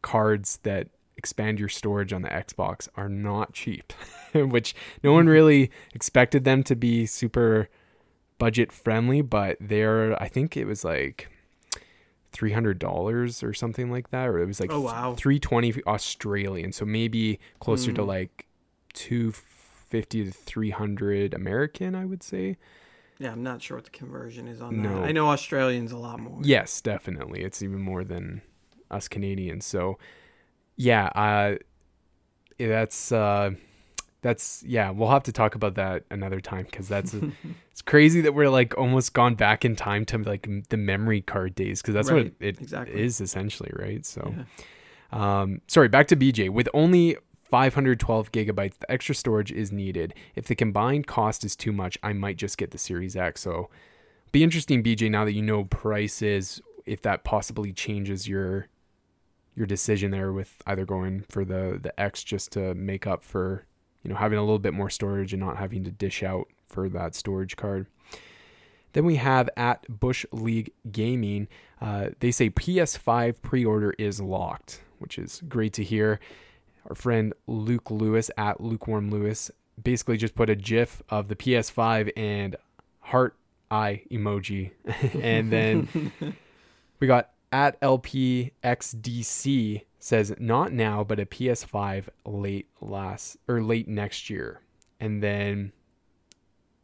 cards that expand your storage on the Xbox are not cheap, (laughs) which no one really expected them to be super budget friendly, but they're I think it was like three hundred dollars or something like that, or it was like oh, wow. three twenty Australian, so maybe closer mm. to like two fifty to three hundred American, I would say. Yeah, I'm not sure what the conversion is on no. that. I know Australians a lot more. Yes, definitely. It's even more than us Canadians. So, yeah, uh, that's uh, that's yeah we'll have to talk about that another time because that's (laughs) it's crazy that we're like almost gone back in time to like the memory card days because that's right. what it exactly. is essentially right so yeah. um sorry back to bj with only 512 gigabytes the extra storage is needed if the combined cost is too much i might just get the series x so be interesting bj now that you know prices if that possibly changes your your decision there with either going for the the x just to make up for you know, having a little bit more storage and not having to dish out for that storage card. Then we have at Bush League Gaming, uh, they say PS5 pre order is locked, which is great to hear. Our friend Luke Lewis at Lukewarm Lewis basically just put a GIF of the PS5 and heart eye emoji. (laughs) and then (laughs) we got at LPXDC says not now, but a PS5 late last or late next year. And then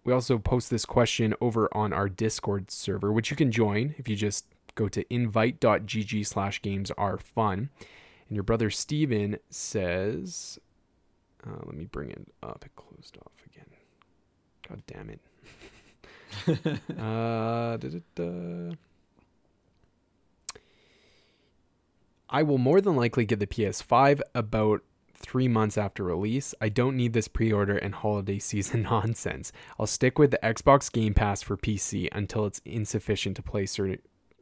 we also post this question over on our Discord server, which you can join if you just go to invite.gg slash games are fun. And your brother Steven says, uh, let me bring it up. It closed off again. God damn it. (laughs) uh. I will more than likely get the PS5 about three months after release. I don't need this pre order and holiday (laughs) season nonsense. I'll stick with the Xbox Game Pass for PC until it's insufficient to play certain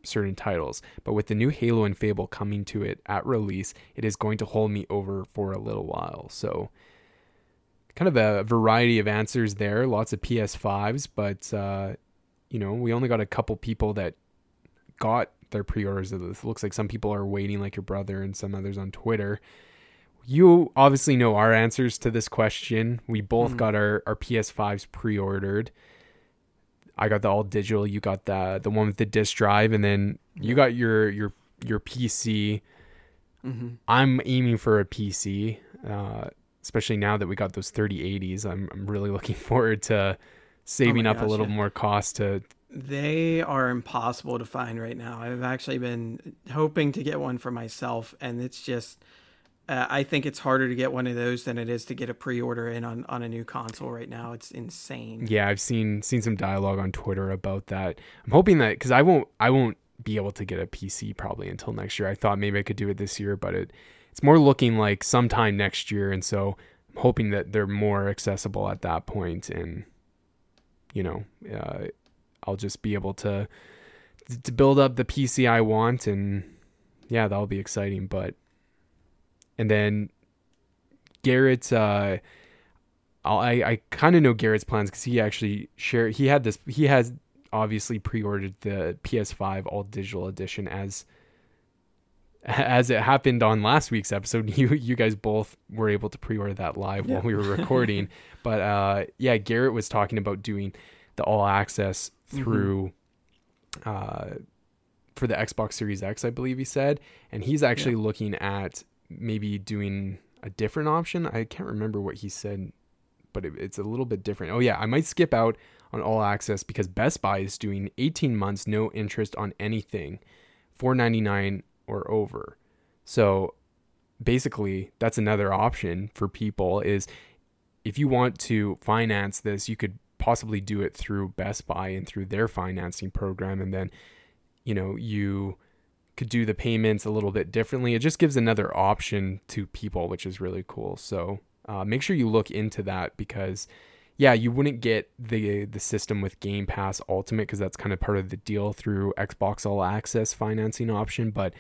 certain titles. But with the new Halo and Fable coming to it at release, it is going to hold me over for a little while. So kind of a variety of answers there, lots of PS5s, but uh, you know, we only got a couple people that got their pre-orders. Of this. It looks like some people are waiting, like your brother and some others on Twitter. You obviously know our answers to this question. We both mm. got our, our PS5s pre-ordered. I got the all digital. You got the the one with the disc drive, and then you got your your your PC. Mm-hmm. I'm aiming for a PC, uh, especially now that we got those 3080s. I'm I'm really (laughs) looking forward to saving oh up gosh, a little yeah. more cost to they are impossible to find right now. I've actually been hoping to get one for myself, and it's just. Uh, I think it's harder to get one of those than it is to get a pre-order in on, on a new console right now. It's insane. Yeah, I've seen seen some dialogue on Twitter about that. I'm hoping that because I won't I won't be able to get a PC probably until next year. I thought maybe I could do it this year, but it it's more looking like sometime next year, and so I'm hoping that they're more accessible at that point, and you know, uh, I'll just be able to to build up the PC I want and yeah, that'll be exciting. But and then Garrett, uh, I I kind of know Garrett's plans because he actually shared. He had this. He has obviously pre-ordered the PS5 all digital edition as as it happened on last week's episode. (laughs) You you guys both were able to pre-order that live yeah. while we were (laughs) recording. but uh, yeah, Garrett was talking about doing the all access mm-hmm. through. Mm-hmm. Uh, for the Xbox Series X, I believe he said, and he's actually yeah. looking at maybe doing a different option. I can't remember what he said, but it, it's a little bit different. Oh yeah, I might skip out on all access because Best Buy is doing 18 months no interest on anything, 4.99 or over. So basically, that's another option for people is if you want to finance this, you could possibly do it through Best Buy and through their financing program and then you know, you could do the payments a little bit differently. It just gives another option to people, which is really cool. So uh, make sure you look into that because, yeah, you wouldn't get the the system with Game Pass Ultimate because that's kind of part of the deal through Xbox All Access financing option, but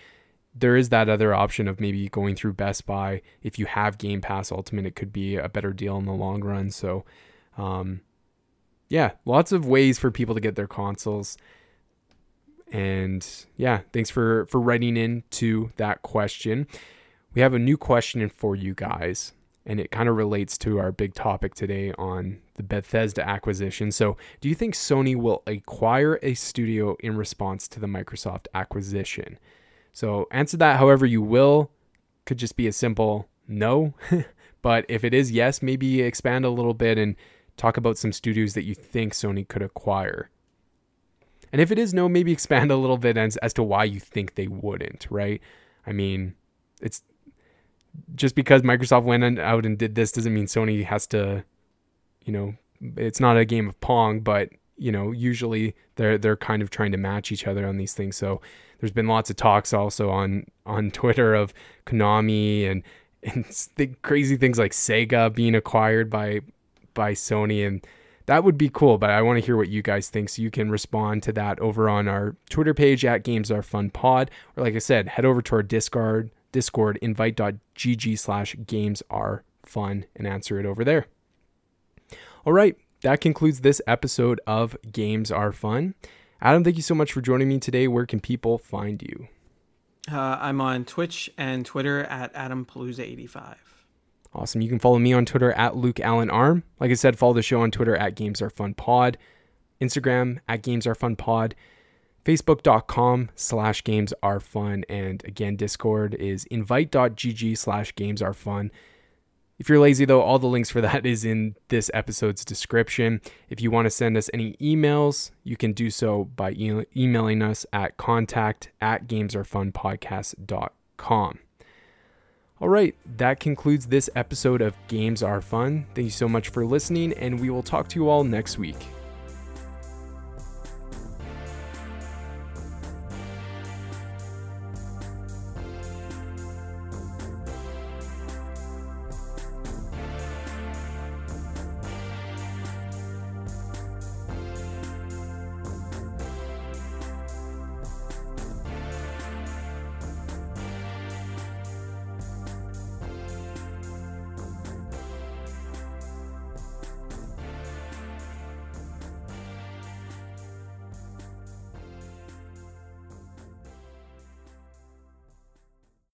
there is that other option of maybe going through Best Buy. If you have Game Pass Ultimate, it could be a better deal in the long run. So, um, yeah, lots of ways for people to get their consoles. And yeah, thanks for for writing in to that question. We have a new question for you guys, and it kind of relates to our big topic today on the Bethesda acquisition. So, do you think Sony will acquire a studio in response to the Microsoft acquisition? So, answer that however you will. Could just be a simple no. (laughs) but if it is yes, maybe expand a little bit and talk about some studios that you think Sony could acquire. And if it is no, maybe expand a little bit as, as to why you think they wouldn't, right? I mean, it's just because Microsoft went out and did this doesn't mean Sony has to, you know, it's not a game of pong, but you know, usually they're they're kind of trying to match each other on these things. So there's been lots of talks also on on (laughs) Twitter of Konami and and (laughs) crazy things like Sega being acquired by by Sony and that would be cool, but I want to hear what you guys think. So you can respond to that over on our Twitter page at Games Are Fun Pod. Or like I said, head over to our Discord, Discord, invite.gg slash games are fun and answer it over there. All right, that concludes this episode of Games Are Fun. Adam, thank you so much for joining me today. Where can people find you? Uh, I'm on Twitch and Twitter at AdamPalooza85. Awesome. You can follow me on Twitter at Luke Allen Arm. Like I said, follow the show on Twitter at Games Are Fun Pod, Instagram at Games Are Fun Pod, Facebook.com slash Games Are Fun, and again, Discord is invite.gg slash Games Are Fun. If you're lazy though, all the links for (laughs) that is in this episode's description. If you want to send us any emails, you can do so by e- emailing us at contact at gamesarefunpodcast.com. All right, that concludes this episode of Games Are Fun. Thank you so much for listening, and we will talk to you all next week.